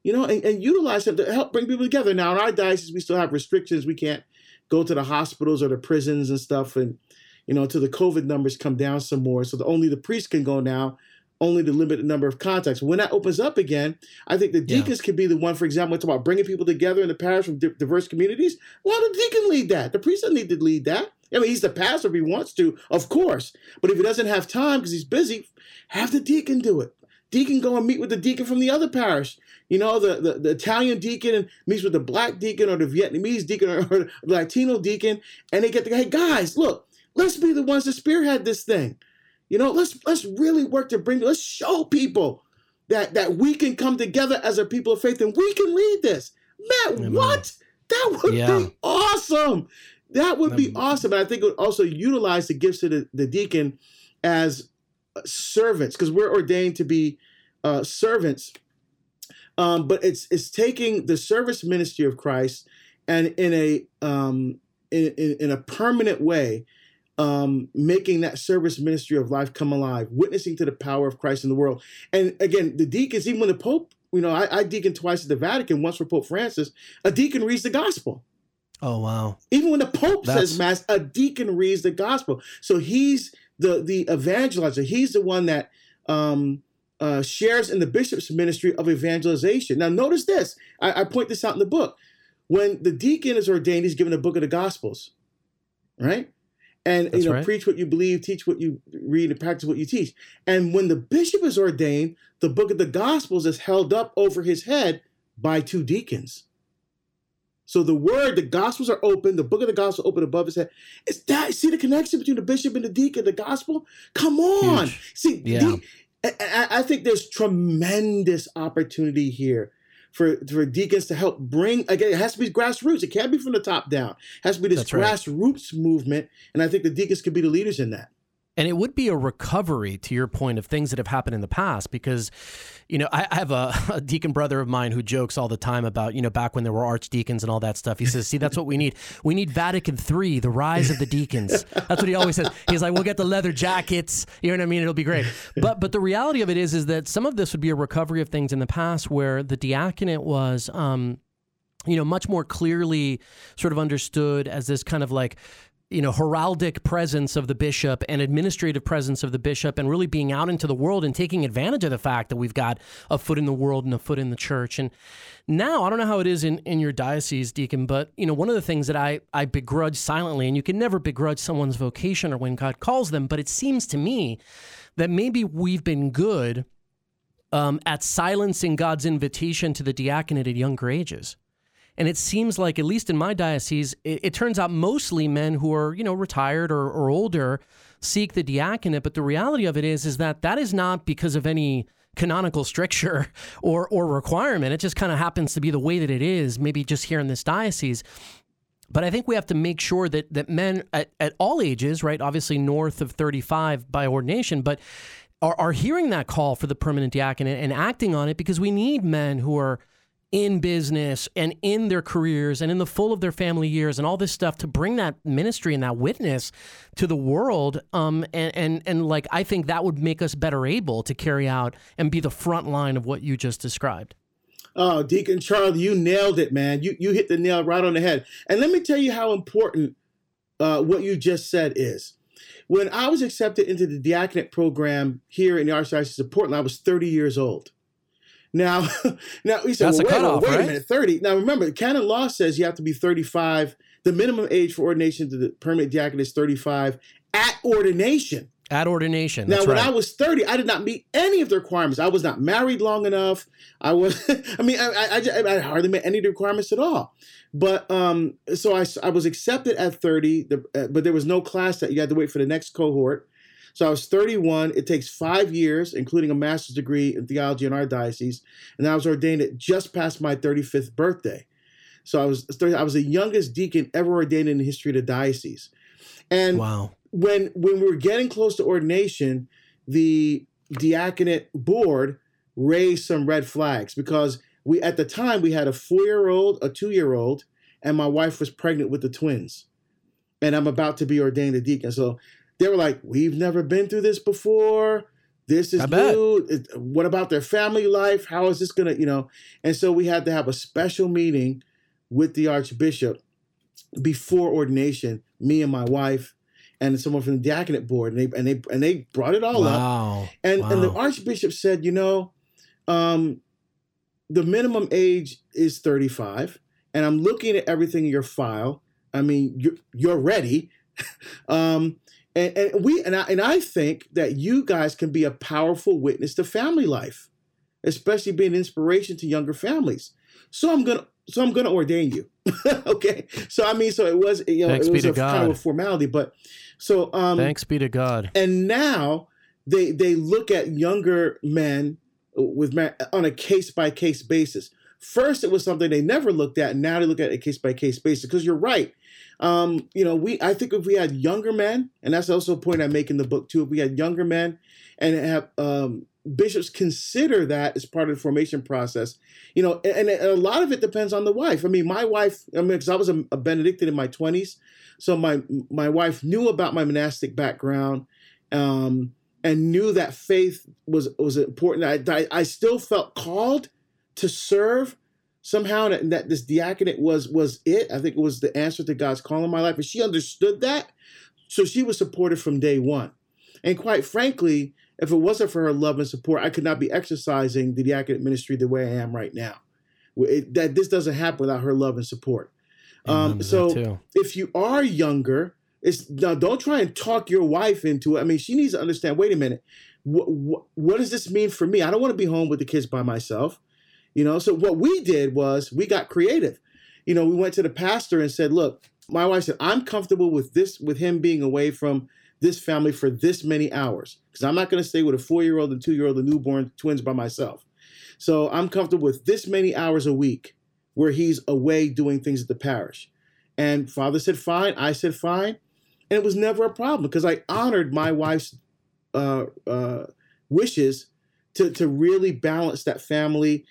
you know, and, and, utilize him to help bring people together. Now, in our diocese, we still have restrictions. We can't go to the hospitals or the prisons and stuff, and you know, until the COVID numbers come down some more. So the, only the priests can go now, only the limited number of contacts. When that opens up again, I think the deacons yeah. could be the one, for example, it's about bringing people together in the parish from di- diverse communities. Well, the deacon lead that? The priest doesn't need to lead that. I mean, he's the pastor if he wants to, of course. But if he doesn't have time because he's busy, have the deacon do it. Deacon go and meet with the deacon from the other parish. You know, the, the, the Italian deacon meets with the black deacon or the Vietnamese deacon or, or the Latino deacon, and they get the hey guys, look, let's be the ones to spearhead this thing. You know, let's let's really work to bring let's show people that that we can come together as a people of faith and we can lead this. Matt, Amen. what? That would yeah. be awesome. That would be awesome. And I think it would also utilize the gifts of the, the deacon as servants because we're ordained to be uh, servants. Um, but it's it's taking the service ministry of Christ and in a um, in, in, in a permanent way, um, making that service ministry of life come alive, witnessing to the power of Christ in the world. And again, the deacons, even when the Pope, you know, I, I deacon twice at the Vatican, once for Pope Francis, a deacon reads the gospel. Oh wow! Even when the Pope That's... says mass, a deacon reads the gospel. So he's the the evangelizer. He's the one that um, uh, shares in the bishop's ministry of evangelization. Now, notice this. I, I point this out in the book. When the deacon is ordained, he's given a book of the Gospels, right? And That's you know, right. preach what you believe, teach what you read, and practice what you teach. And when the bishop is ordained, the book of the Gospels is held up over his head by two deacons. So the word, the gospels are open, the book of the gospel open above his head. Is that see the connection between the bishop and the deacon, the gospel? Come on. Huge. See, yeah. the, I, I think there's tremendous opportunity here for, for deacons to help bring again it has to be grassroots it can't be from the top down it has to be this That's grassroots right. movement and i think the deacons could be the leaders in that and it would be a recovery to your point of things that have happened in the past because, you know, I, I have a, a, deacon brother of mine who jokes all the time about, you know, back when there were archdeacons and all that stuff. He says, see, that's what we need. We need Vatican III, the rise of the deacons. That's what he always says. He's like, we'll get the leather jackets. You know what I mean? It'll be great. But but the reality of it is, is that some of this would be a recovery of things in the past where the diaconate was, um, you know, much more clearly sort of understood as this kind of like you know heraldic presence of the bishop and administrative presence of the bishop and really being out into the world and taking advantage of the fact that we've got a foot in the world and a foot in the church and now i don't know how it is in, in your diocese deacon but you know one of the things that I, I begrudge silently and you can never begrudge someone's vocation or when god calls them but it seems to me that maybe we've been good um, at silencing God's invitation to the diaconate at younger ages. And it seems like, at least in my diocese, it, it turns out mostly men who are, you know, retired or, or older seek the diaconate. But the reality of it is, is that that is not because of any canonical stricture or or requirement. It just kind of happens to be the way that it is, maybe just here in this diocese. But I think we have to make sure that that men at, at all ages, right, obviously north of 35 by ordination, but are, are hearing that call for the permanent diaconate and acting on it because we need men who are in business and in their careers and in the full of their family years and all this stuff to bring that ministry and that witness to the world um and and and like I think that would make us better able to carry out and be the front line of what you just described. Oh, Deacon Charlie, you nailed it, man. You you hit the nail right on the head. And let me tell you how important uh, what you just said is. When I was accepted into the diaconate program here in the Archdiocese of Portland, I was 30 years old. Now, now we said, well, wait, cutoff, wait right? a minute, 30. Now remember, canon law says you have to be 35. The minimum age for ordination to the permanent diaconate is 35 at ordination. At ordination. Now, when right. I was 30, I did not meet any of the requirements. I was not married long enough. I was, I mean, I, I, I, I hardly met any of the requirements at all. But um, so I, I was accepted at 30, the, uh, but there was no class that you had to wait for the next cohort. So I was 31. It takes five years, including a master's degree in theology in our diocese, and I was ordained at just past my 35th birthday. So I was I was the youngest deacon ever ordained in the history of the diocese. And wow. when when we were getting close to ordination, the diaconate board raised some red flags because we at the time we had a four year old, a two year old, and my wife was pregnant with the twins. And I'm about to be ordained a deacon. So they were like, "We've never been through this before. This is new. What about their family life? How is this gonna, you know?" And so we had to have a special meeting with the archbishop before ordination. Me and my wife and someone from the diaconate board, and they and they and they brought it all wow. up. And wow. and the archbishop said, you know, um, the minimum age is 35, and I'm looking at everything in your file. I mean, you're you're ready. um, and, and we and I and I think that you guys can be a powerful witness to family life, especially being inspiration to younger families. So I'm gonna so I'm gonna ordain you. okay. So I mean, so it was you know Thanks it was a God. kind of a formality, but so um Thanks be to God. And now they they look at younger men with on a case by case basis. First, it was something they never looked at, and now they look at a case by case basis. Because you're right, um, you know, we I think if we had younger men, and that's also a point I make in the book too. If we had younger men and have um, bishops consider that as part of the formation process, you know, and, and, a lot of it depends on the wife. I mean, my wife, I mean, because I was a, a Benedictine in my twenties, so my my wife knew about my monastic background. Um, and knew that faith was was important. I, I, I still felt called to serve somehow that, that this diaconate was was it. I think it was the answer to God's call in my life, and she understood that. So she was supported from day one. And quite frankly, if it wasn't for her love and support, I could not be exercising the diaconate ministry the way I am right now. It, that this doesn't happen without her love and support. Um, so if you are younger, it's now don't try and talk your wife into it. I mean, she needs to understand. Wait a minute, what, what, what does this mean for me? I don't want to be home with the kids by myself. You know, so what we did was we got creative. You know, we went to the pastor and said, "Look, my wife said I'm comfortable with this, with him being away from this family for this many hours because I'm not going to stay with a four year old and two year old and newborn twins by myself. So I'm comfortable with this many hours a week where he's away doing things at the parish." And father said, "Fine." I said, "Fine." and it was never a problem because I honored my wife's uh, uh, wishes to to really balance that family,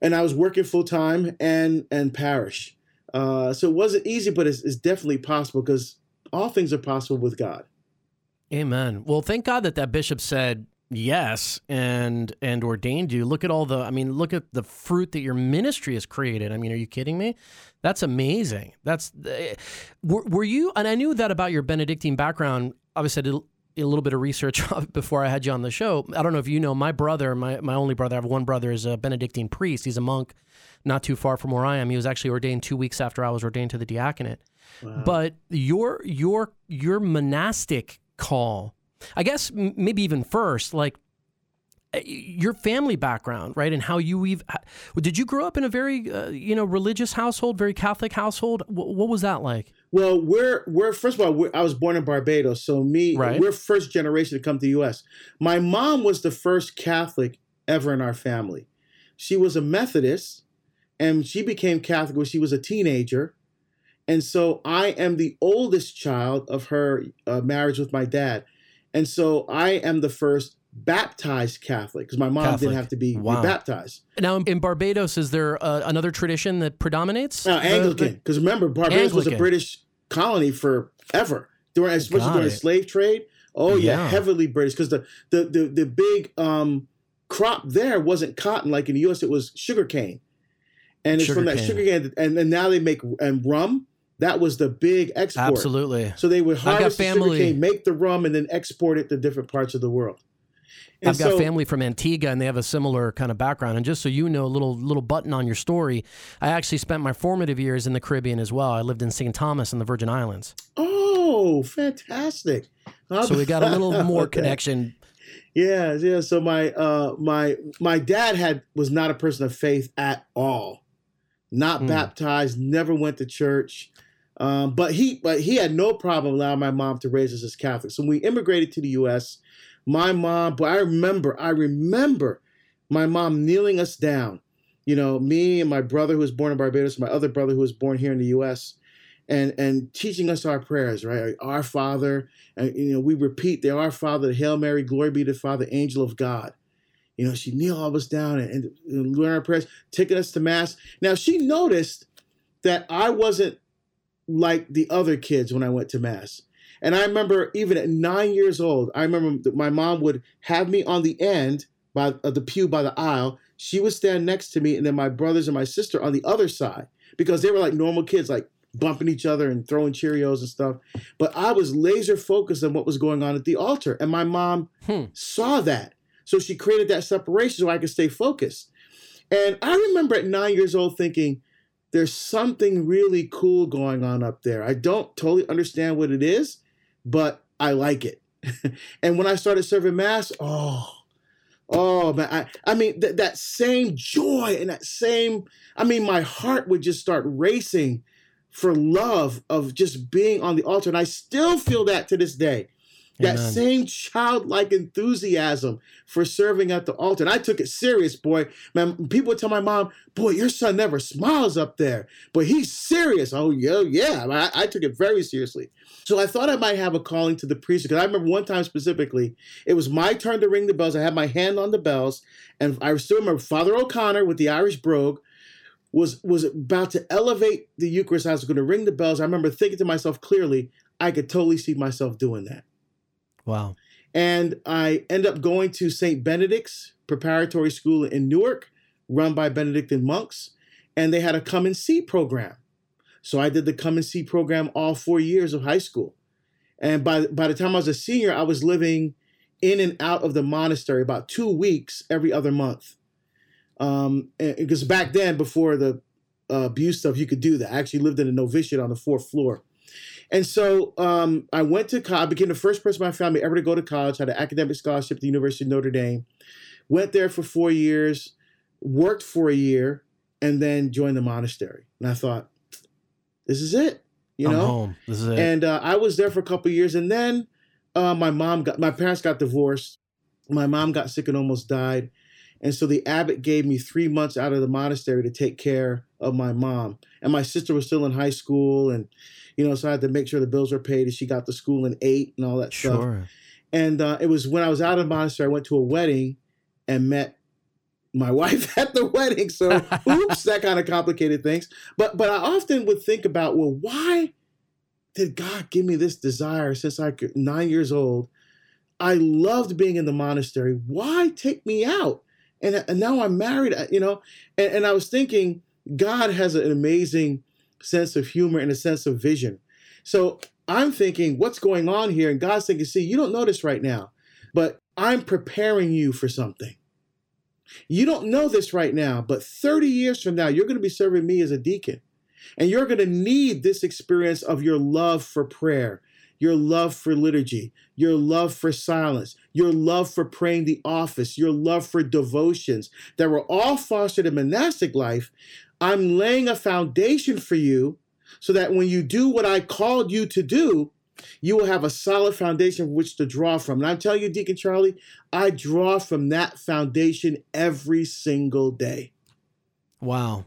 and I was working full time and and parish, uh, so it wasn't easy, but it's, it's definitely possible because all things are possible with God. Amen. Well, thank God that that bishop said yes and and ordained you. Look at all the i mean look at the fruit that your ministry has created. I mean are you kidding me? That's amazing. That's uh, were, were you and i knew that about your benedictine background. Obviously a little bit of research before i had you on the show i don't know if you know my brother my, my only brother i have one brother is a benedictine priest he's a monk not too far from where i am he was actually ordained two weeks after i was ordained to the diaconate wow. but your your your monastic call I guess maybe even first, like uh, your family background, right, and how you even did you grow up in a very uh, you know religious household, very Catholic household? W- what was that like? Well, we're we're first of all, I was born in Barbados, so me right. we're first generation to come to the U.S. My mom was the first Catholic ever in our family. She was a Methodist, and she became Catholic when she was a teenager. And so I am the oldest child of her uh, marriage with my dad. And so I am the first baptized Catholic because my mom Catholic. didn't have to be, wow. baptized. Now, in Barbados, is there uh, another tradition that predominates? No, Anglican. Because remember, Barbados Anglican. was a British colony forever, during, especially Got during it. the slave trade. Oh yeah, yeah heavily British because the, the the the big um, crop there wasn't cotton like in the U.S. It was sugar cane, and it's sugar from that sugar cane. And, and now they make and rum. That was the big export. Absolutely. So they would harvest the sugar cane, make the rum, and then export it to different parts of the world. And I've got so, family from Antigua, and they have a similar kind of background. And just so you know, a little little button on your story, I actually spent my formative years in the Caribbean as well. I lived in St. Thomas in the Virgin Islands. Oh, fantastic! so we got a little more okay. connection. Yeah, yeah. So my uh my my dad had was not a person of faith at all. Not mm. baptized, never went to church. Um, but he but he had no problem allowing my mom to raise us as Catholics. So when we immigrated to the US, my mom, but I remember, I remember my mom kneeling us down. You know, me and my brother who was born in Barbados, my other brother who was born here in the US, and and teaching us our prayers, right? Our Father, and you know, we repeat the Our Father, the Hail Mary, glory be to Father, angel of God. You know, she kneel all of us down and, and, and learn our prayers, taking us to mass. Now she noticed that I wasn't like the other kids when I went to mass. And I remember even at nine years old, I remember my mom would have me on the end by uh, the pew by the aisle. She would stand next to me, and then my brothers and my sister on the other side because they were like normal kids, like bumping each other and throwing Cheerios and stuff. But I was laser focused on what was going on at the altar, and my mom hmm. saw that, so she created that separation so I could stay focused. And I remember at nine years old thinking, there's something really cool going on up there. I don't totally understand what it is, but I like it. and when I started serving mass, oh, oh man, I, I mean th- that same joy and that same, I mean, my heart would just start racing for love of just being on the altar, and I still feel that to this day. That Amen. same childlike enthusiasm for serving at the altar. And I took it serious, boy. Man, people would tell my mom, boy, your son never smiles up there, but he's serious. Oh, yeah, yeah. I, I took it very seriously. So I thought I might have a calling to the priesthood. Because I remember one time specifically, it was my turn to ring the bells. I had my hand on the bells, and I still remember Father O'Connor with the Irish brogue was was about to elevate the Eucharist. I was going to ring the bells. I remember thinking to myself clearly, I could totally see myself doing that. Wow. And I end up going to St. Benedict's preparatory school in Newark, run by Benedictine monks, and they had a come and see program. So I did the come and see program all four years of high school. And by, by the time I was a senior, I was living in and out of the monastery about two weeks every other month. Um, because back then, before the uh, abuse stuff, you could do that. I actually lived in a novitiate on the fourth floor. And so um, I went to college, I became the first person in my family ever to go to college, had an academic scholarship at the University of Notre Dame, went there for four years, worked for a year, and then joined the monastery. And I thought, this is it, you I'm know? Home. This is it. And uh, I was there for a couple years. And then uh, my mom got, my parents got divorced. My mom got sick and almost died. And so the abbot gave me three months out of the monastery to take care of my mom. And my sister was still in high school. And you know, so I had to make sure the bills were paid and she got to school in eight and all that sure. stuff. And uh, it was when I was out of the monastery, I went to a wedding and met my wife at the wedding. So oops, that kind of complicated things. But but I often would think about, well, why did God give me this desire since I could nine years old? I loved being in the monastery. Why take me out? And, and now I'm married, uh, you know, and, and I was thinking God has an amazing sense of humor and a sense of vision. So I'm thinking, what's going on here? And God's thinking, see, you don't know this right now, but I'm preparing you for something. You don't know this right now, but 30 years from now, you're going to be serving me as a deacon. And you're going to need this experience of your love for prayer, your love for liturgy, your love for silence, your love for praying the office, your love for devotions that were all fostered in monastic life. I'm laying a foundation for you so that when you do what I called you to do, you will have a solid foundation from which to draw from. And I'm telling you, Deacon Charlie, I draw from that foundation every single day. Wow.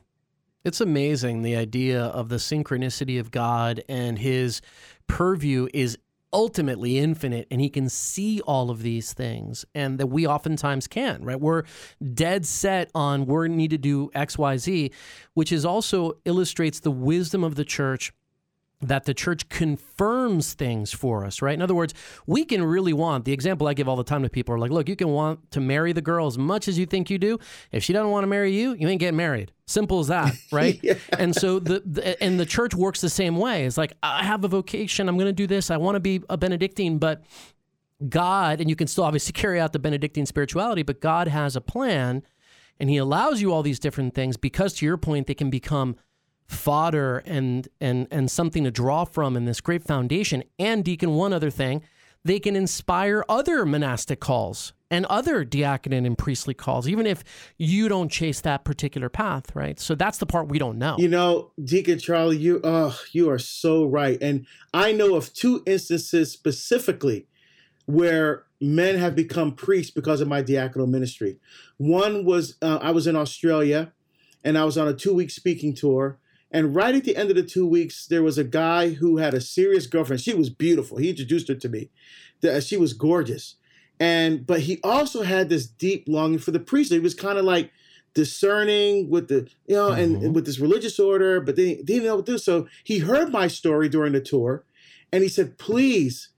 It's amazing the idea of the synchronicity of God and his purview is ultimately infinite and he can see all of these things and that we oftentimes can right? We're dead set on we need to do xyz which is also illustrates the wisdom of the church that the church confirms things for us, right? In other words, we can really want the example I give all the time to people are like, look, you can want to marry the girl as much as you think you do. If she doesn't want to marry you, you ain't getting married. Simple as that, right? yeah. And so the, the, and the church works the same way. It's like I have a vocation, I'm going to do this, I want to be a Benedictine, but God, and you can still obviously carry out the Benedictine spirituality, but God has a plan and he allows you all these different things because to your point they can become fodder and and and something to draw from in this great foundation. And Deacon, one other thing, they can inspire other monastic calls and other diaconate and priestly calls, even if you don't chase that particular path, right? So that's the part we don't know. You know, Deacon Charlie, you oh, you are so right. And I know of two instances specifically where men have become priests because of my diaconal ministry. One was uh, I was in Australia and I was on a two week speaking tour and right at the end of the two weeks, there was a guy who had a serious girlfriend. She was beautiful. He introduced her to me. She was gorgeous. And but he also had this deep longing for the priesthood. He was kind of like discerning with the, you know, mm-hmm. and, with this religious order, but then he didn't know what to do. So he heard my story during the tour and he said, please,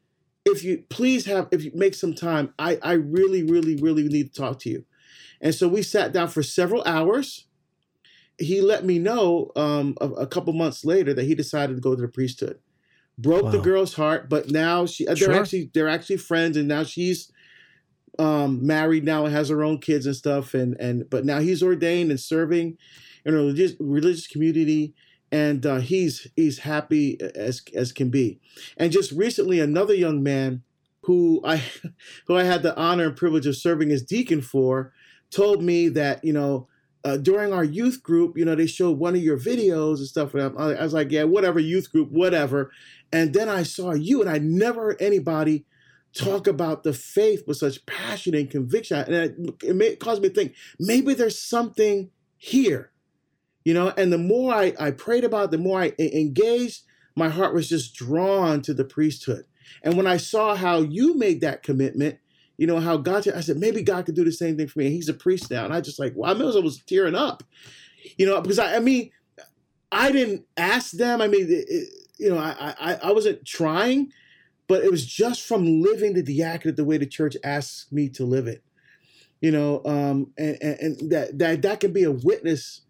if you please have if you make some time, I, I really, really, really need to talk to you. And so we sat down for several hours he let me know um, a, a, couple months later that he decided to go to the priesthood. Broke wow. the girl's heart, but now she they're sure. actually they're actually friends, and now she's um, married now and has her own kids and stuff. And and but now he's ordained and serving in a religious, religious community, and uh, he's he's happy as as can be. And just recently, another young man who I who I had the honor and privilege of serving as deacon for told me that you know uh, during our youth group, you know, they showed one of your videos and stuff. And I was like, yeah, whatever, youth group, whatever. And then I saw you, and I never heard anybody talk about the faith with such passion and conviction. And it, it, made, it caused me to think maybe there's something here, you know. And the more I, I prayed about it, the more I engaged, my heart was just drawn to the priesthood. And when I saw how you made that commitment, you know, how God, I said, maybe God could do the same thing for me. And he's a priest now. And I just like, well, I was, I was tearing up, you know, because I, I mean, I didn't ask them. I mean, it, you know, I, I, I wasn't trying, but it was just from living the diaconate the way the church asks me to live it, you know, um, and, and, and that, that, that can be a witness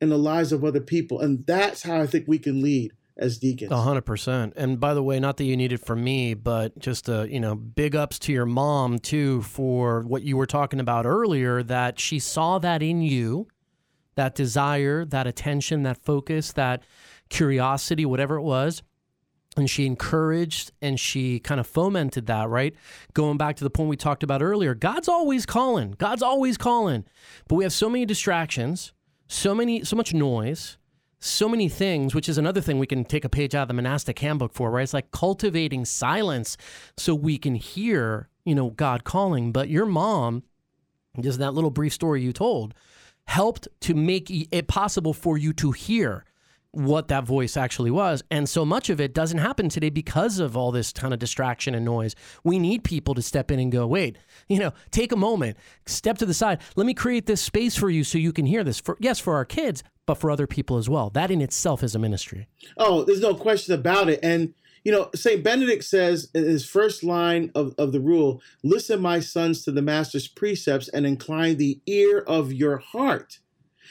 in the lives of other people. And that's how I think we can lead as deacons. A hundred percent. And by the way, not that you need it from me, but just uh, you know, big ups to your mom too for what you were talking about earlier. That she saw that in you, that desire, that attention, that focus, that curiosity, whatever it was. And she encouraged and she kind of fomented that, right? Going back to the point we talked about earlier, God's always calling. God's always calling. But we have so many distractions, so many, so much noise so many things, which is another thing we can take a page out of the monastic handbook for, right? It's like cultivating silence so we can hear, you know, God calling. But your mom, just that little brief story you told, helped to make it possible for you to hear what that voice actually was. And so much of it doesn't happen today because of all this kind of distraction and noise. We need people to step in and go, wait, you know, take a moment, step to the side. Let me create this space for you so you can hear this. For yes, for our kids, but for other people as well. That in itself is a ministry. Oh, there's no question about it. And you know, St. Benedict says in his first line of, of the rule, listen, my sons, to the master's precepts and incline the ear of your heart.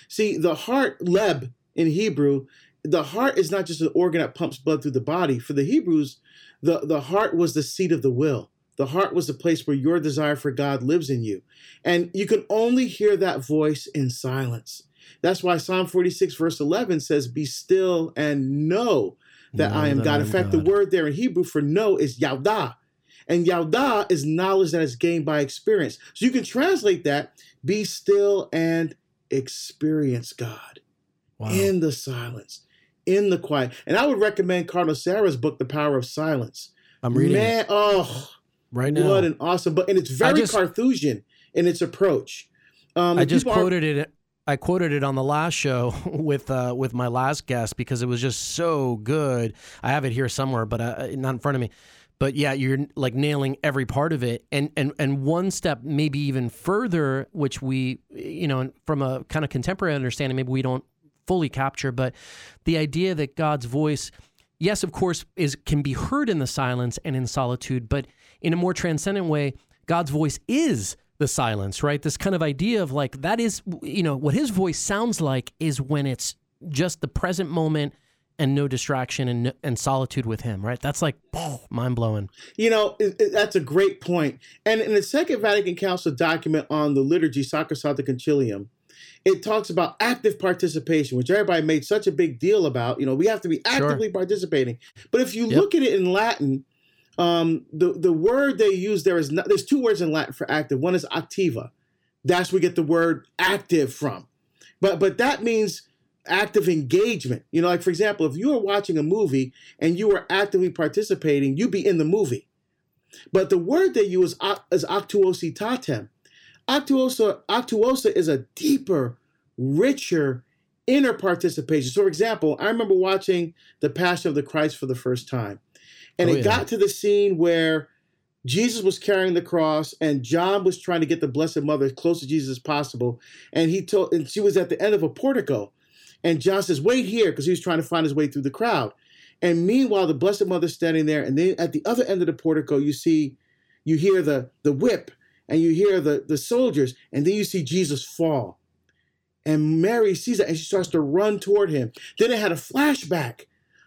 See, the heart, leb in Hebrew, the heart is not just an organ that pumps blood through the body. For the Hebrews, the, the heart was the seat of the will. The heart was the place where your desire for God lives in you. And you can only hear that voice in silence. That's why Psalm 46, verse 11 says, Be still and know that know I am that God. In fact, God. the word there in Hebrew for know is yaudah. And yaudah is knowledge that is gained by experience. So you can translate that be still and experience God wow. in the silence, in the quiet. And I would recommend Cardinal Sarah's book, The Power of Silence. I'm reading. Man, it. oh, right now. What an awesome book. And it's very just, Carthusian in its approach. Um, I just quoted it. I quoted it on the last show with uh, with my last guest because it was just so good. I have it here somewhere, but uh, not in front of me. But yeah, you're like nailing every part of it, and and and one step maybe even further, which we you know from a kind of contemporary understanding, maybe we don't fully capture, but the idea that God's voice, yes, of course, is can be heard in the silence and in solitude, but in a more transcendent way, God's voice is the silence, right? This kind of idea of like that is, you know, what his voice sounds like is when it's just the present moment and no distraction and and solitude with him, right? That's like mind blowing. You know, it, it, that's a great point. And in the Second Vatican Council document on the liturgy, Sacrosanctum Concilium, it talks about active participation, which everybody made such a big deal about. You know, we have to be actively sure. participating. But if you yep. look at it in Latin, um, the the word they use there is not, there's two words in Latin for active. One is activa, that's where we get the word active from, but but that means active engagement. You know, like for example, if you were watching a movie and you were actively participating, you'd be in the movie. But the word they use is actuositatem. Actuosa, actuosa is a deeper, richer, inner participation. So, for example, I remember watching The Passion of the Christ for the first time. And oh, it yeah. got to the scene where Jesus was carrying the cross and John was trying to get the Blessed Mother as close to Jesus as possible. And he told, and she was at the end of a portico. And John says, wait here, because he was trying to find his way through the crowd. And meanwhile, the Blessed Mother's standing there. And then at the other end of the portico, you see, you hear the, the whip and you hear the, the soldiers. And then you see Jesus fall. And Mary sees that and she starts to run toward him. Then it had a flashback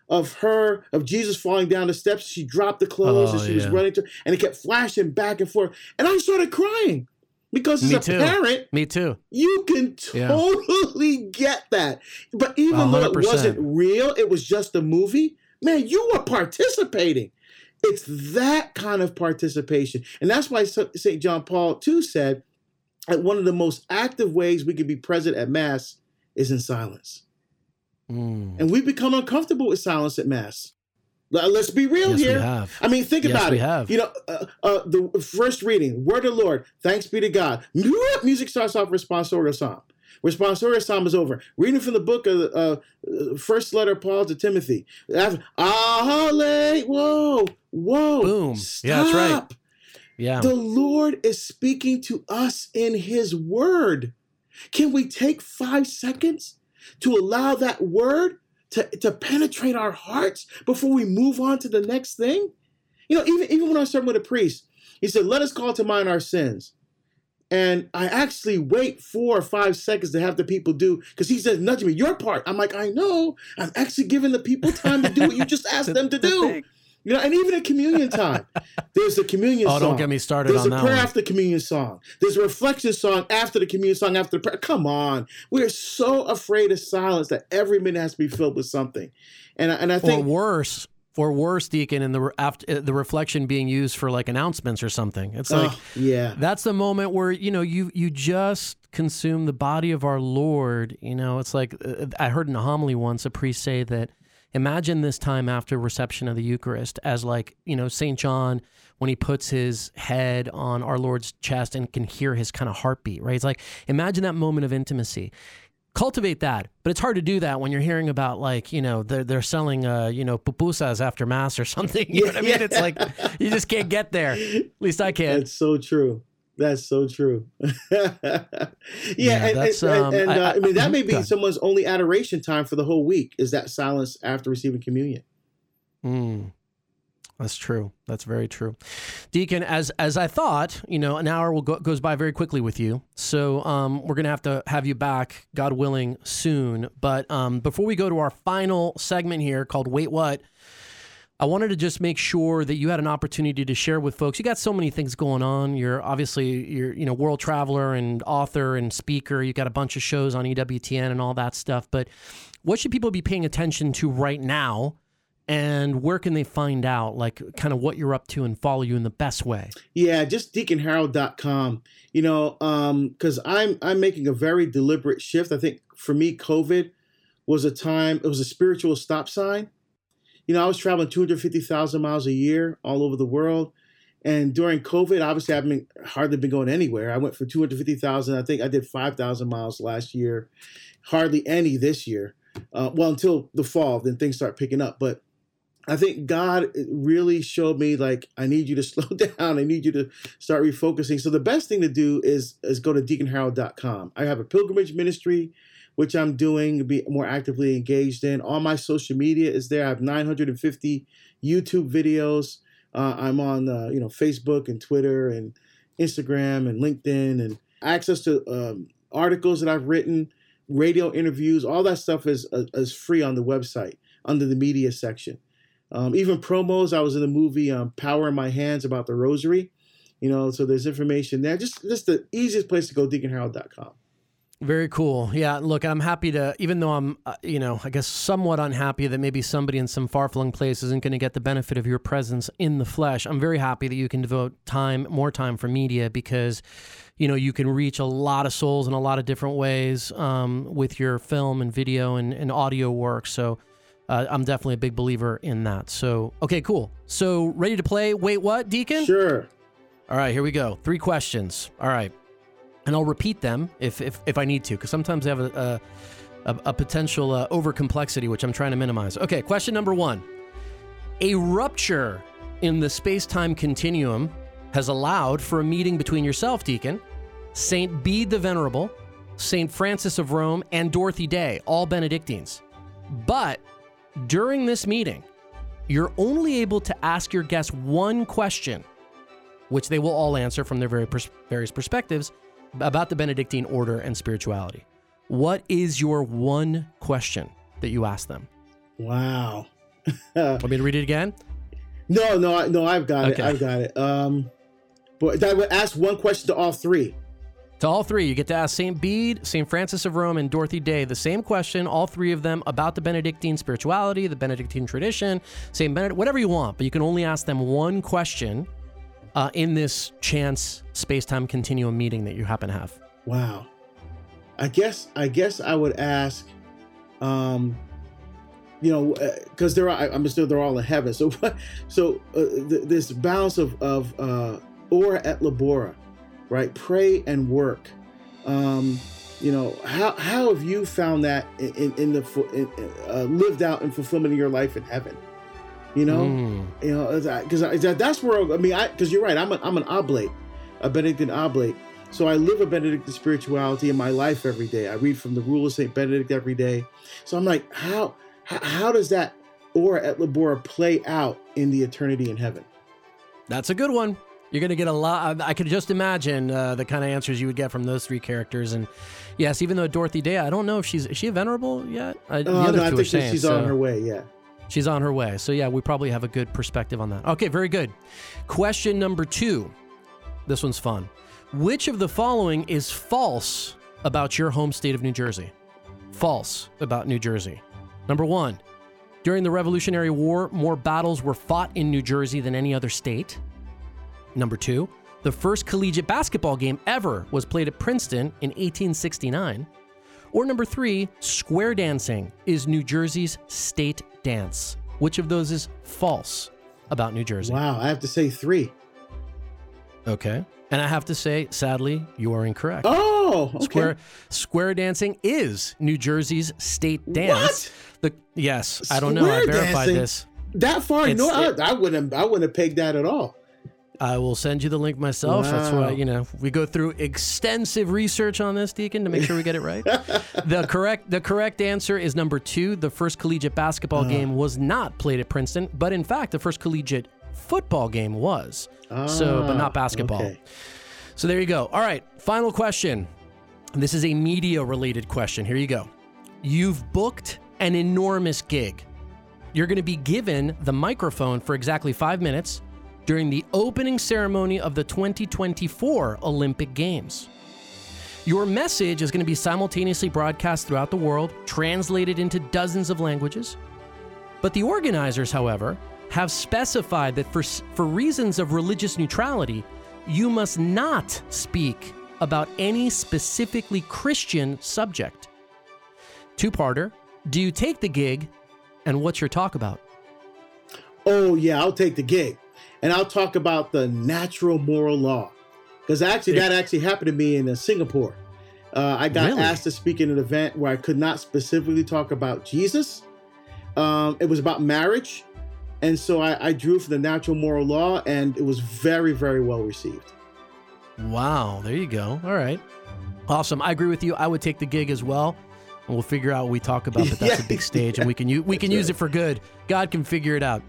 of her, of Jesus falling down the steps. She dropped the clothes oh, and she oh, yeah. was running to, and it kept flashing back and forth. And I started crying because as Me a too. parent, me too. You can totally yeah. get that. But even 100%. though it wasn't real, it was just a movie. Man, you were participating. It's that kind of participation, and that's why Saint John Paul II said that one of the most active ways we can be present at Mass is in silence. Mm. And we become uncomfortable with silence at mass. Let's be real yes, here. I mean, think yes, about it. Have. You know, uh, uh, the first reading, Word of the Lord, thanks be to God. Music starts off responsorial psalm. Responsorial psalm is over. Reading from the book of uh, first letter of Paul to Timothy. After, ah, whoa, whoa, boom. Stop. Yeah, that's right. Yeah. The Lord is speaking to us in His Word. Can we take five seconds to allow that word to, to penetrate our hearts before we move on to the next thing? You know, even, even when I was serving with a priest, he said, Let us call to mind our sins. And I actually wait four or five seconds to have the people do, because he says, nudge me, your part. I'm like, I know. I'm actually giving the people time to do what you just asked them to do. You know, and even at communion time, there's a communion oh, song. don't get me started on that. there's a prayer one. after communion song. There's a reflection song after the communion song after the prayer. Come on, we're so afraid of silence that every minute has to be filled with something, and and I think or worse, or worse, Deacon, and the after uh, the reflection being used for like announcements or something. It's like, oh, yeah, that's the moment where you know you you just consume the body of our Lord. You know, it's like uh, I heard in a homily once a priest say that imagine this time after reception of the Eucharist as like, you know, St. John when he puts his head on our Lord's chest and can hear his kind of heartbeat, right? It's like, imagine that moment of intimacy. Cultivate that, but it's hard to do that when you're hearing about like you know they're they're selling uh you know pupusas after mass or something. You know what I mean? It's like you just can't get there. At least I can. That's so true. That's so true. yeah, yeah, and, and, um, and uh, I, I, mean that may be someone's only adoration time for the whole week. Is that silence after receiving communion? Mm, that's true. That's very true, Deacon. As as I thought, you know, an hour will go, goes by very quickly with you. So um, we're gonna have to have you back, God willing, soon. But um, before we go to our final segment here, called "Wait What." I wanted to just make sure that you had an opportunity to share with folks. You got so many things going on. You're obviously you're you know world traveler and author and speaker. You got a bunch of shows on EWTN and all that stuff. But what should people be paying attention to right now and where can they find out like kind of what you're up to and follow you in the best way? Yeah just deaconharold.com you know um because i'm i'm making a very deliberate shift. I think for me covid was a time it was a spiritual stop sign. You know i was traveling 250000 miles a year all over the world. And during covid obviously i've been hardly been going anywhere. I went for 250000 i think i did 5000 miles last year. Hardly any this year. Uh, well until the fall then things start picking up. But I think God really showed me like I need you to slow down. I need you to start refocusing. So the best thing to do is is go to deaconharold.com. I have a pilgrimage ministry which I'm doing be more actively engaged in. All my social media is there. I have 950 YouTube videos. Uh, I'm on uh, you know Facebook and Twitter and Instagram and LinkedIn and access to um, articles that I've written, radio interviews. All that stuff is uh, is free on the website under the media section. Um, even promos. I was in the movie um, Power in My Hands about the rosary. You know, so there's information there. Just just the easiest place to go, deaconharold.com. Very cool. Yeah, look, I'm happy to, even though I'm, uh, you know, I guess somewhat unhappy that maybe somebody in some far flung place isn't going to get the benefit of your presence in the flesh. I'm very happy that you can devote time, more time for media because, you know, you can reach a lot of souls in a lot of different ways um, with your film and video and, and audio work. So, uh, I'm definitely a big believer in that. So, okay, cool. So, ready to play? Wait, what, Deacon? Sure. All right, here we go. Three questions. All right. And I'll repeat them if, if, if I need to, because sometimes they have a, a, a potential uh, over complexity, which I'm trying to minimize. Okay, question number one A rupture in the space time continuum has allowed for a meeting between yourself, Deacon, St. Bede the Venerable, St. Frances of Rome, and Dorothy Day, all Benedictines. But during this meeting, you're only able to ask your guests one question, which they will all answer from their very pers- various perspectives about the Benedictine order and spirituality. What is your one question that you ask them? Wow. Want me to read it again? No, no, no. I've got okay. it. I've got it. Um, but I would ask one question to all three. To all three, you get to ask St. Bede, St. Frances of Rome, and Dorothy Day the same question, all three of them about the Benedictine spirituality, the Benedictine tradition, St. Benedict, whatever you want, but you can only ask them one question uh, in this chance space time continuum meeting that you happen to have. Wow. I guess I guess I would ask, um, you know, because uh, they're I'm still they're all in heaven. So so uh, th- this balance of of uh, ora et labora right? Pray and work. Um, you know, how how have you found that in, in the in, uh, lived out in fulfillment of your life in heaven? You know, mm. you know, because that's where I mean, I because you're right. I'm a, I'm an oblate, a Benedictine oblate. So I live a Benedictine spirituality in my life every day. I read from the Rule of Saint Benedict every day. So I'm like, how how, how does that ora et labora play out in the eternity in heaven? That's a good one. You're going to get a lot. I could just imagine uh, the kind of answers you would get from those three characters. And yes, even though Dorothy Day, I don't know if she's is she a venerable yet. Uh, the other no, I think saints, she's so on her way. Yeah, she's on her way. So yeah, we probably have a good perspective on that. Okay, very good. Question number two. This one's fun. Which of the following is false about your home state of New Jersey? False about New Jersey. Number one. During the Revolutionary War, more battles were fought in New Jersey than any other state. Number two, the first collegiate basketball game ever was played at Princeton in 1869. Or number three, square dancing is New Jersey's state dance. Which of those is false about New Jersey? Wow, I have to say three. Okay. And I have to say, sadly, you are incorrect. Oh, okay. Square Square dancing is New Jersey's state dance. What? The yes, I don't know. I verified dancing? this. That far? It's, no, it, I, I wouldn't. I wouldn't have pegged that at all. I will send you the link myself. Wow. That's why, you know, we go through extensive research on this, Deacon, to make sure we get it right. the correct the correct answer is number two. The first collegiate basketball uh. game was not played at Princeton, but in fact, the first collegiate football game was. Uh, so, but not basketball. Okay. So there you go. All right, final question. This is a media related question. Here you go. You've booked an enormous gig. You're going to be given the microphone for exactly five minutes during the opening ceremony of the 2024 Olympic Games. Your message is going to be simultaneously broadcast throughout the world, translated into dozens of languages. But the organizers, however, have specified that for, for reasons of religious neutrality, you must not speak about any specifically Christian subject. Two parter Do you take the gig, and what's your talk about? Oh, yeah, I'll take the gig. And I'll talk about the natural moral law. Because actually, that actually happened to me in uh, Singapore. Uh, I got really? asked to speak in an event where I could not specifically talk about Jesus. Um, it was about marriage. And so I, I drew for the natural moral law, and it was very, very well received. Wow, there you go. All right. Awesome. I agree with you. I would take the gig as well. And we'll figure out what we talk about, but that's yeah. a big stage and we can use we can use it for good. God can figure it out.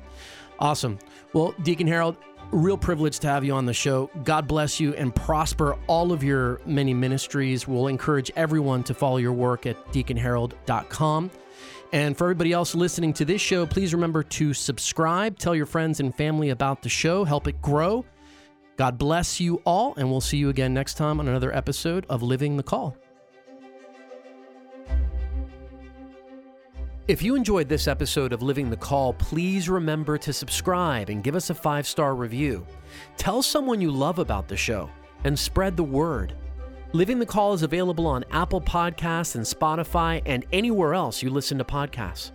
Awesome. Well, Deacon Harold, real privilege to have you on the show. God bless you and prosper all of your many ministries. We'll encourage everyone to follow your work at deaconharold.com. And for everybody else listening to this show, please remember to subscribe, tell your friends and family about the show, help it grow. God bless you all, and we'll see you again next time on another episode of Living the Call. If you enjoyed this episode of Living the Call, please remember to subscribe and give us a five star review. Tell someone you love about the show and spread the word. Living the Call is available on Apple Podcasts and Spotify and anywhere else you listen to podcasts.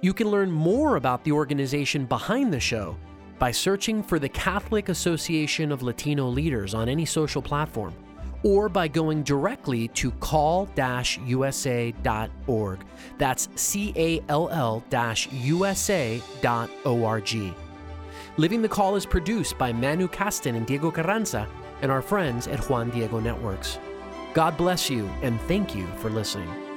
You can learn more about the organization behind the show by searching for the Catholic Association of Latino Leaders on any social platform or by going directly to call usa.org. That's C A L L USA.org. Living the Call is produced by Manu Caston and Diego Carranza and our friends at Juan Diego Networks. God bless you and thank you for listening.